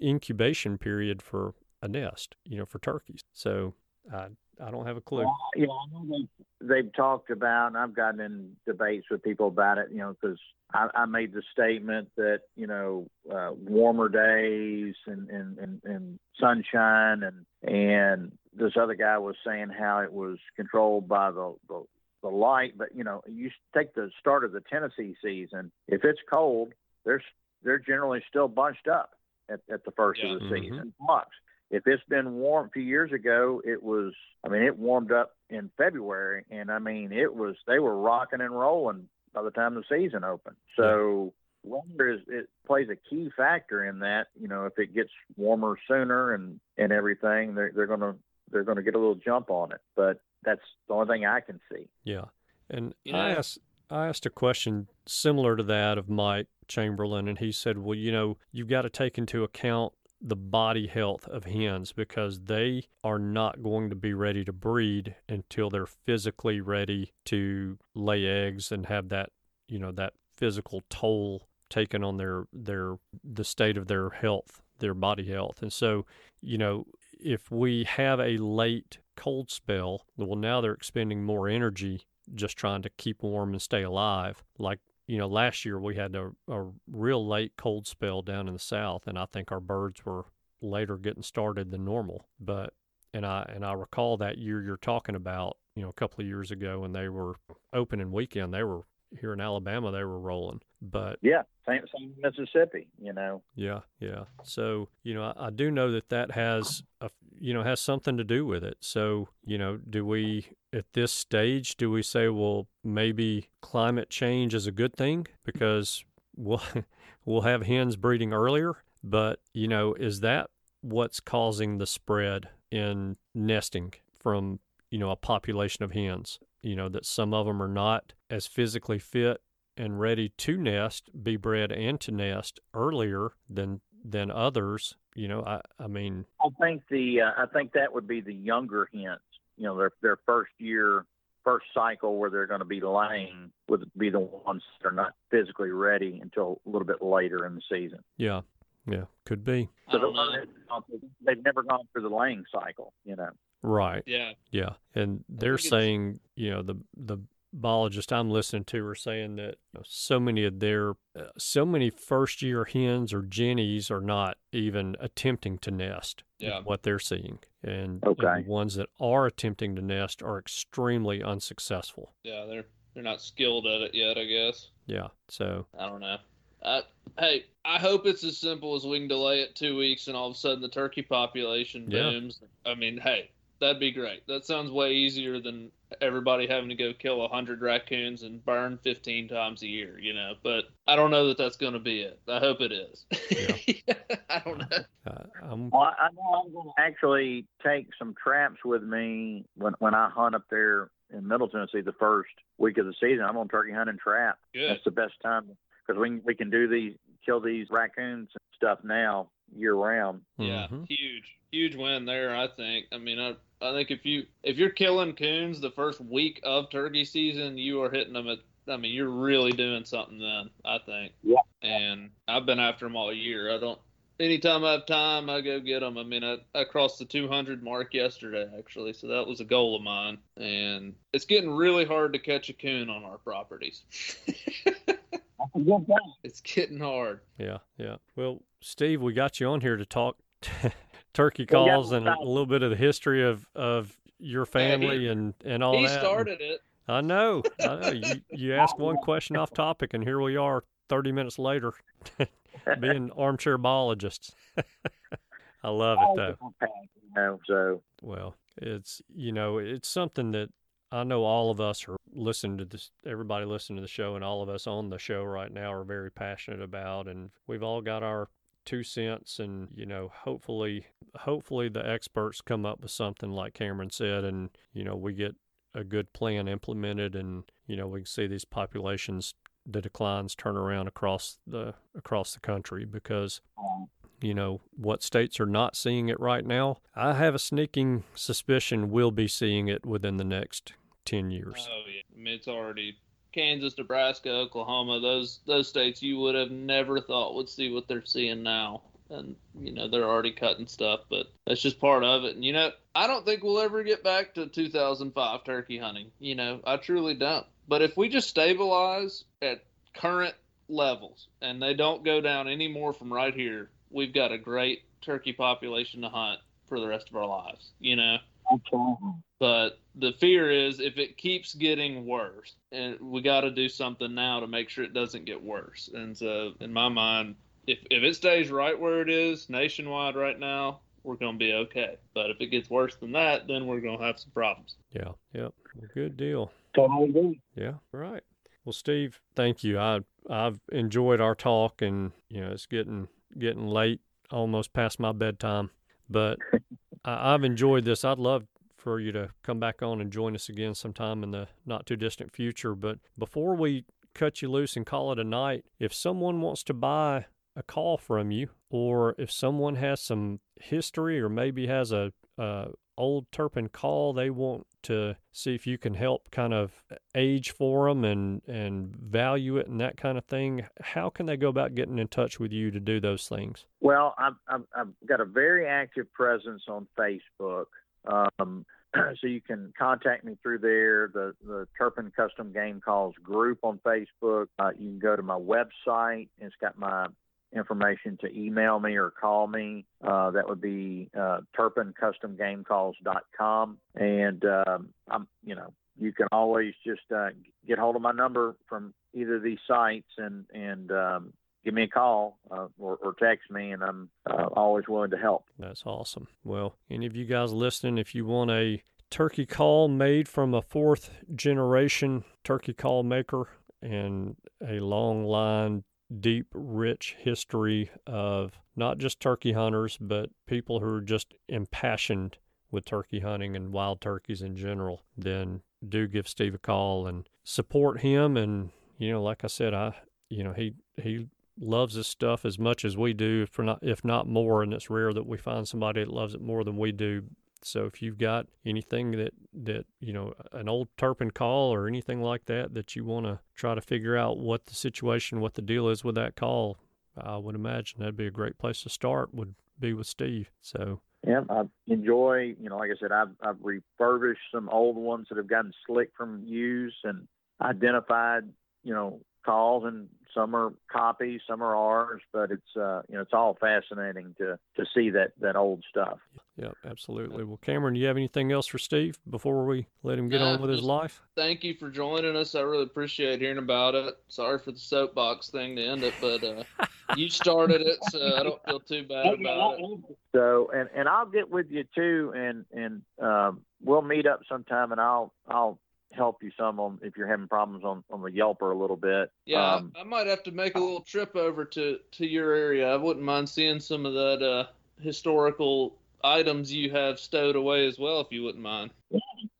incubation period for a nest? You know, for turkeys. So I I don't have a clue. Well, yeah, I know they've, they've talked about, and I've gotten in debates with people about it. You know, because I, I made the statement that you know uh, warmer days and, and and and sunshine, and and this other guy was saying how it was controlled by the the the light, but you know, you take the start of the Tennessee season. If it's cold, they're they're generally still bunched up at, at the first Yeah. of the Mhm. season. Flux. If it's been warm a few years ago, it was. I mean, it warmed up in February, and I mean, it was. They were rocking and rolling by the time the season opened. So. Weather is it plays a key factor in that. You know, if it gets warmer sooner and and everything, they're they're gonna they're gonna get a little jump on it. But that's the only thing I can see. Yeah, and You I uh, asked I asked a question similar to that of Mike Chamberlain, and he said, "Well, you know, you've got to take into account the body health of hens because they are not going to be ready to breed until they're physically ready to lay eggs and have that, you know, that physical toll taken on their their the state of their health, their body health. And so, you know, if we have a late cold spell, well now they're expending more energy just trying to keep warm and stay alive. Like you know, last year we had a, a real late cold spell down in the south, and I think our birds were later getting started than normal. But and I and I recall that year you're talking about, you know, a couple of years ago when they were opening weekend, they were here in Alabama, they were rolling. But yeah, same, same Mississippi, you know. Yeah, yeah. So you know, I, I do know that that has a you know has something to do with it. So you know, do we at this stage do we say, well, maybe climate change is a good thing because we'll we'll have hens breeding earlier? But you know, is that what's causing the spread in nesting from you know a population of hens? You know that some of them are not as physically fit and ready to nest, be bred and to nest earlier than than others. You know, I I mean, I think the uh, I think that would be the younger hens. You know, their their first year, first cycle where they're going to be laying would be the ones that are not physically ready until a little bit later in the season. Yeah, yeah, could be. So they've never gone through the laying cycle. You know. Right. Yeah. Yeah, and they're saying, you know, the the biologists I'm listening to are saying that you know, so many of their, uh, so many first year hens or jennies are not even attempting to nest. Yeah. What they're seeing, and, okay. and the ones that are attempting to nest are extremely unsuccessful. Yeah, they're they're not skilled at it yet, I guess. Yeah. So I don't know. I, hey, I hope it's as simple as we can delay it two weeks and all of a sudden the turkey population Yeah. booms. I mean, hey, that'd be great. That sounds way easier than everybody having to go kill a hundred raccoons and burn 15 times a year, you know. But I don't know that that's going to be it. I hope it is. I don't know. uh, I'm Well, I I know I'm going to actually take some traps with me when when I hunt up there in Middle Tennessee the first week of the season. I'm on turkey hunting trap. Good. That's the best time because we we can do these kill these raccoons and stuff now year round. Yeah, Mhm. huge, huge win there. I think. I mean, I I think if you if you're killing coons the first week of turkey season, you are hitting them at. I mean, you're really doing something then. I think. Yeah. And I've been after them all year. I don't. Anytime I have time, I go get them. I mean, I, I crossed the 200 mark yesterday, actually, so that was a goal of mine. And it's getting really hard to catch a coon on our properties. it's getting hard. Yeah, yeah. Well, Steve, we got you on here to talk turkey Well, yeah, calls and a little bit of the history of of your family and and all he that. He started it. I know. I know. You you asked one question off topic, and here we are, thirty minutes later, being armchair biologists. I love it though. You know, so Well, it's you know it's something that I know all of us are listening to this. Everybody listening to the show, and all of us on the show right now are very passionate about, and we've all got our two cents. And you know, hopefully, hopefully the experts come up with something like Cameron said, and you know, we get a good plan implemented, and you know, we can see these populations, the declines turn around across the across the country because you know, what states are not seeing it right now. I have a sneaking suspicion we'll be seeing it within the next 10 years. Oh yeah, I mean it's already Kansas, Nebraska, Oklahoma. Those those states you would have never thought would see what they're seeing now, and you know they're already cutting stuff. But that's just part of it. And you know I don't think we'll ever get back to 2005 turkey hunting. You know I truly don't. But if we just stabilize at current levels and they don't go down any more from right here, we've got a great turkey population to hunt for the rest of our lives. You know. But the fear is if it keeps getting worse, and we got to do something now to make sure it doesn't get worse. And so, in my mind, if if it stays right where it is nationwide right now, we're going to be okay. But if it gets worse than that, then we're going to have some problems. Yeah. Yep. Well, good deal. totally agree. Yeah. Right. Well, Steve, thank you. I I've enjoyed our talk, and you know it's getting getting late, almost past my bedtime. But I, I've enjoyed this. I'd love for you to come back on and join us again sometime in the not too distant future. But before we cut you loose and call it a night, if someone wants to buy a call from you, or if someone has some history or maybe has a, a old Turpin call they want to see if you can help kind of age for them and, and value it and that kind of thing, how can they go about getting in touch with you to do those things? Well, I've, I've, I've got a very active presence on Facebook. Um, so you can contact me through there. The the Turpin Custom Game Calls group on Facebook. Uh, you can go to my website. It's got my information to email me or call me. Uh, that would be uh, turpincustomgamecalls.com. And um, I'm, you know, you can always just uh, get hold of my number from either of these sites and and um, give me a call uh, or, or, text me, and I'm uh, always willing to help. That's awesome. Well, any of you guys listening, if you want a turkey call made from a fourth generation turkey call maker and a long line deep, rich history of not just turkey hunters, but people who are just impassioned with turkey hunting and wild turkeys in general, then do give Steve a call and support him. And, you know, like I said, I, you know, he, he loves this stuff as much as we do, if not, if not more. And it's rare that we find somebody that loves it more than we do. So if you've got anything that that you know an old Turpin call or anything like that that you want to try to figure out what the situation, what the deal is with that call, I would imagine that'd be a great place to start. Would be with Steve. So yeah, I enjoy. You know, like I said, I've I've refurbished some old ones that have gotten slick from use and identified. You know, calls and some are copies, some are ours, but it's uh, you know it's all fascinating to to see that that old stuff. Yeah, absolutely. Well, Cameron, do you have anything else for Steve before we let him get on with his life? Thank you for joining us. I really appreciate hearing about it. Sorry for the soapbox thing to end it, but uh, you started it, so I don't feel too bad about it. So, and and I'll get with you too, and and um, we'll meet up sometime, and I'll I'll help you some on if you're having problems on on the Yelper a little bit. Yeah, um, I might have to make a little trip over to to your area. I wouldn't mind seeing some of that uh, historical items you have stowed away as well, if you wouldn't mind.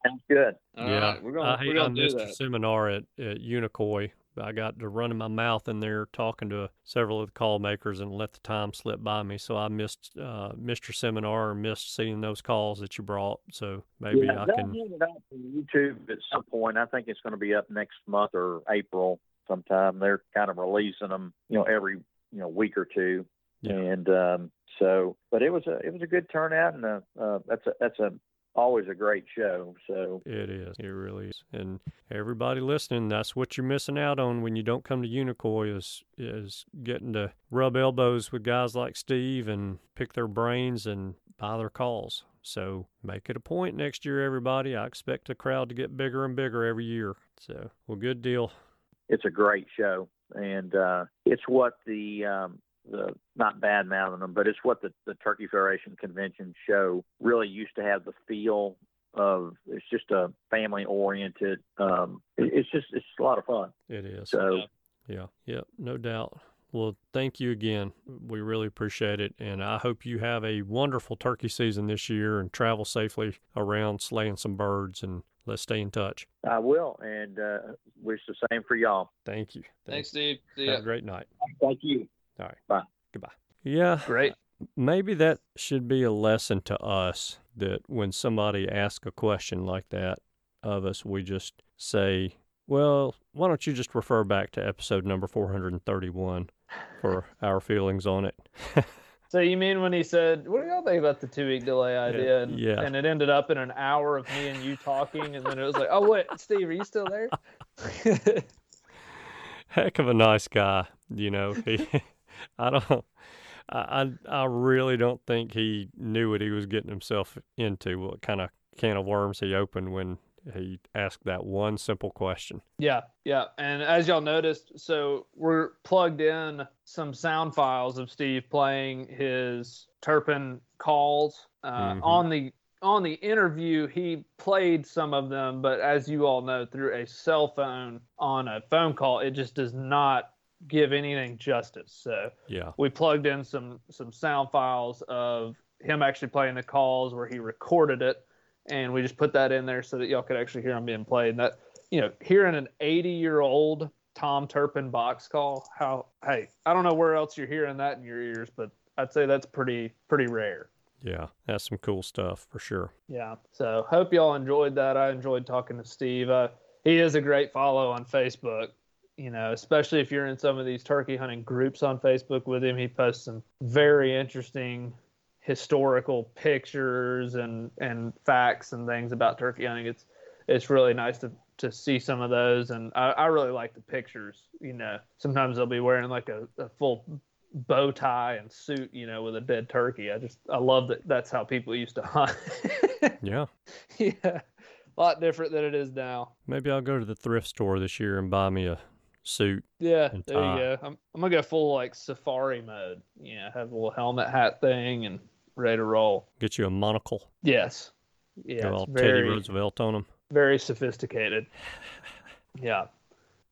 Sounds good. All yeah, right, we're gonna, I, we're gonna I do missed that. a seminar at, at Unicoi. I got to running my mouth in there talking to several of the call makers and let the time slip by me. So I missed uh, missed your seminar and missed seeing those calls that you brought. So maybe yeah, I can. it up on YouTube at some point. I think it's going to be up next month or April sometime. They're kind of releasing them, you know, every you know week or two. Yeah. And um, so, but it was a it was a good turnout, and uh, uh, that's a that's a always a great show. So It is. It really is. And everybody listening, that's what you're missing out on when you don't come to Unicoi is is getting to rub elbows with guys like Steve and pick their brains and buy their calls. So make it a point next year, everybody. I expect the crowd to get bigger and bigger every year. So, well, good deal. it's a great show, and uh, it's what the um, the not bad mouthing them, but it's what the, the Turkey Federation convention show really used to have the feel of. It's just a family oriented. Um, it, it's just it's a lot of fun. It is. So Yeah, yeah, no doubt. Well, thank you again. We really appreciate it. And I hope you have a wonderful turkey season this year and travel safely around slaying some birds. And let's stay in touch. I will, and uh, wish the same for y'all. Thank you. Thanks, Steve. See Have ya. a great night. Thank you. All right. Bye. Goodbye. Yeah. Great. Maybe that should be a lesson to us that when somebody asks a question like that of us, we just say, well, why don't you just refer back to episode number 431 for our feelings on it? So you mean when he said, "What do y'all think about the two week delay idea?" And, yeah. and it ended up in an hour of me and you talking, and then it was like, "Oh wait, Steve, are you still there?" Heck of a nice guy, you know. He, I don't, I, I, really don't think he knew what he was getting himself into. What kind of can of worms he opened when he asked that one simple question. Yeah, yeah. And as y'all noticed, so we're plugged in some sound files of Steve playing his Turpin calls. Uh, Mhm. On the on the interview, he played some of them, but as you all know, through a cell phone on a phone call, it just does not give anything justice. So Yeah. we plugged in some some sound files of him actually playing the calls where he recorded it and we just put that in there so that y'all could actually hear him being played and that you know hearing an 80 year old Tom Turpin box call. How hey, I don't know where else you're hearing that in your ears, but I'd say that's pretty pretty rare. Yeah, that's some cool stuff for sure. Yeah. So hope y'all enjoyed that. I enjoyed talking to Steve. Uh, he is a great follow on Facebook. You know, especially if you're in some of these turkey hunting groups on Facebook with him, he posts some very interesting historical pictures and and facts and things about turkey hunting. It's it's really nice to to see some of those, and I, I really like the pictures. You know, sometimes they'll be wearing like a, a full bow tie and suit, you know, with a dead turkey. I just I love that that's how people used to hunt. Yeah. yeah, a lot different than it is now. Maybe I'll go to the thrift store this year and buy me a suit. Yeah, there you go. I'm I'm gonna go full like safari mode. Yeah, have a little helmet hat thing and ready to roll. Get you a monocle. Yes. Yeah, go all Teddy very Roosevelt on them. very sophisticated. Yeah.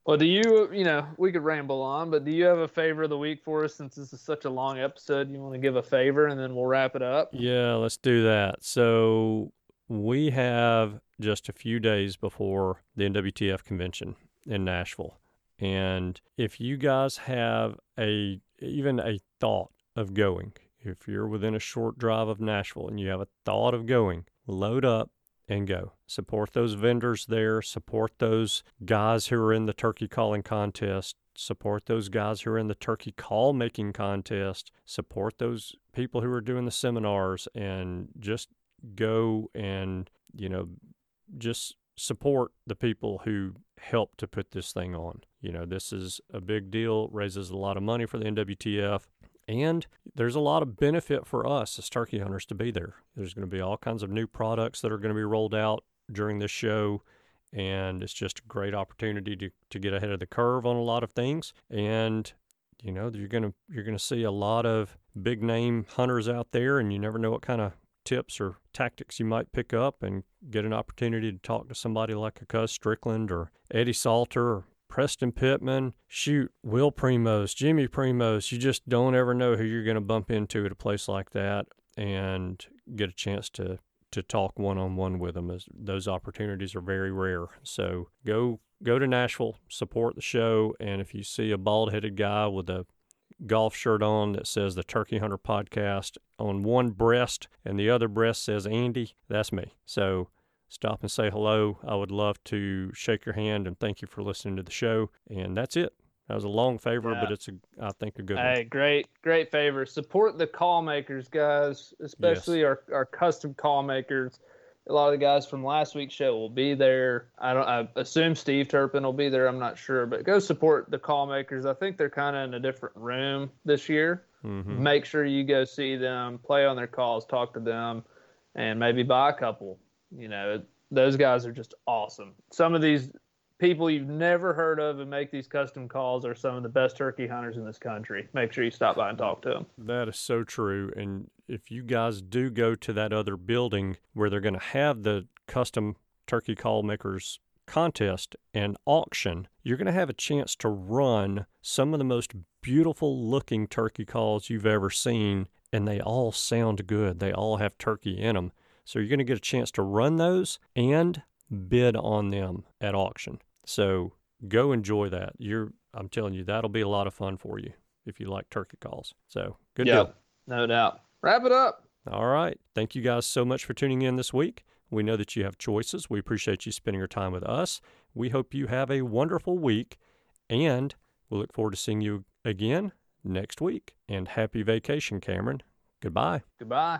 Well, do you, you know, we could ramble on, but do you have a favor of the week for us since this is such a long episode? You want to give a favor and then we'll wrap it up? Yeah, let's do that. So we have just a few days before the NWTF convention in Nashville. And if you guys have a even a thought of going, if you're within a short drive of Nashville and you have a thought of going, load up and go. Support those vendors there, support those guys who are in the turkey calling contest, support those guys who are in the turkey call making contest, support those people who are doing the seminars and just go and, you know, just support the people who help to put this thing on. You know, this is a big deal, raises a lot of money for the NWTF. And there's a lot of benefit for us as turkey hunters to be there. There's going to be all kinds of new products that are going to be rolled out during this show. And it's just a great opportunity to, to get ahead of the curve on a lot of things. And, you know, you're going to you're to see a lot of big name hunters out there, and you never know what kind of tips or tactics you might pick up and get an opportunity to talk to somebody like a Cuz Strickland or Eddie Salter or Preston Pittman, shoot, Will Primos, Jimmy Primos. You just don't ever know who you're going to bump into at a place like that and get a chance to to talk one on one with them. Those opportunities are very rare. So go go to Nashville, support the show, and if you see a bald headed guy with a golf shirt on that says the Turkey Hunter Podcast on one breast and the other breast says Andy, that's me. So stop and say hello. I would love to shake your hand and thank you for listening to the show. And that's it. That was a long favor, Yeah. but it's a I think a good one. Hey, great, great favor. Support the call makers, guys, especially our, our custom call makers. A lot of the guys from last week's show will be there. I don't. I assume Steve Turpin will be there. I'm not sure, but go support the call makers. I think they're kind of in a different room this year. Mhm. Make sure you go see them, play on their calls, talk to them, and maybe buy a couple. You know, those guys are just awesome. Some of these people you've never heard of and make these custom calls are some of the best turkey hunters in this country. Make sure you stop by and talk to them. That is so true. And if you guys do go to that other building where they're going to have the custom turkey call makers contest and auction, you're going to have a chance to run some of the most beautiful looking turkey calls you've ever seen. And they all sound good. They all have turkey in them. So you're going to get a chance to run those and bid on them at auction. So go enjoy that. You're, I'm telling you, that'll be a lot of fun for you if you like turkey calls. So good Yeah. deal. No doubt. Wrap it up. All right. Thank you guys so much for tuning in this week. We know that you have choices. We appreciate you spending your time with us. We hope you have a wonderful week, and we look forward to seeing you again next week. And happy vacation, Cameron. Goodbye. Goodbye.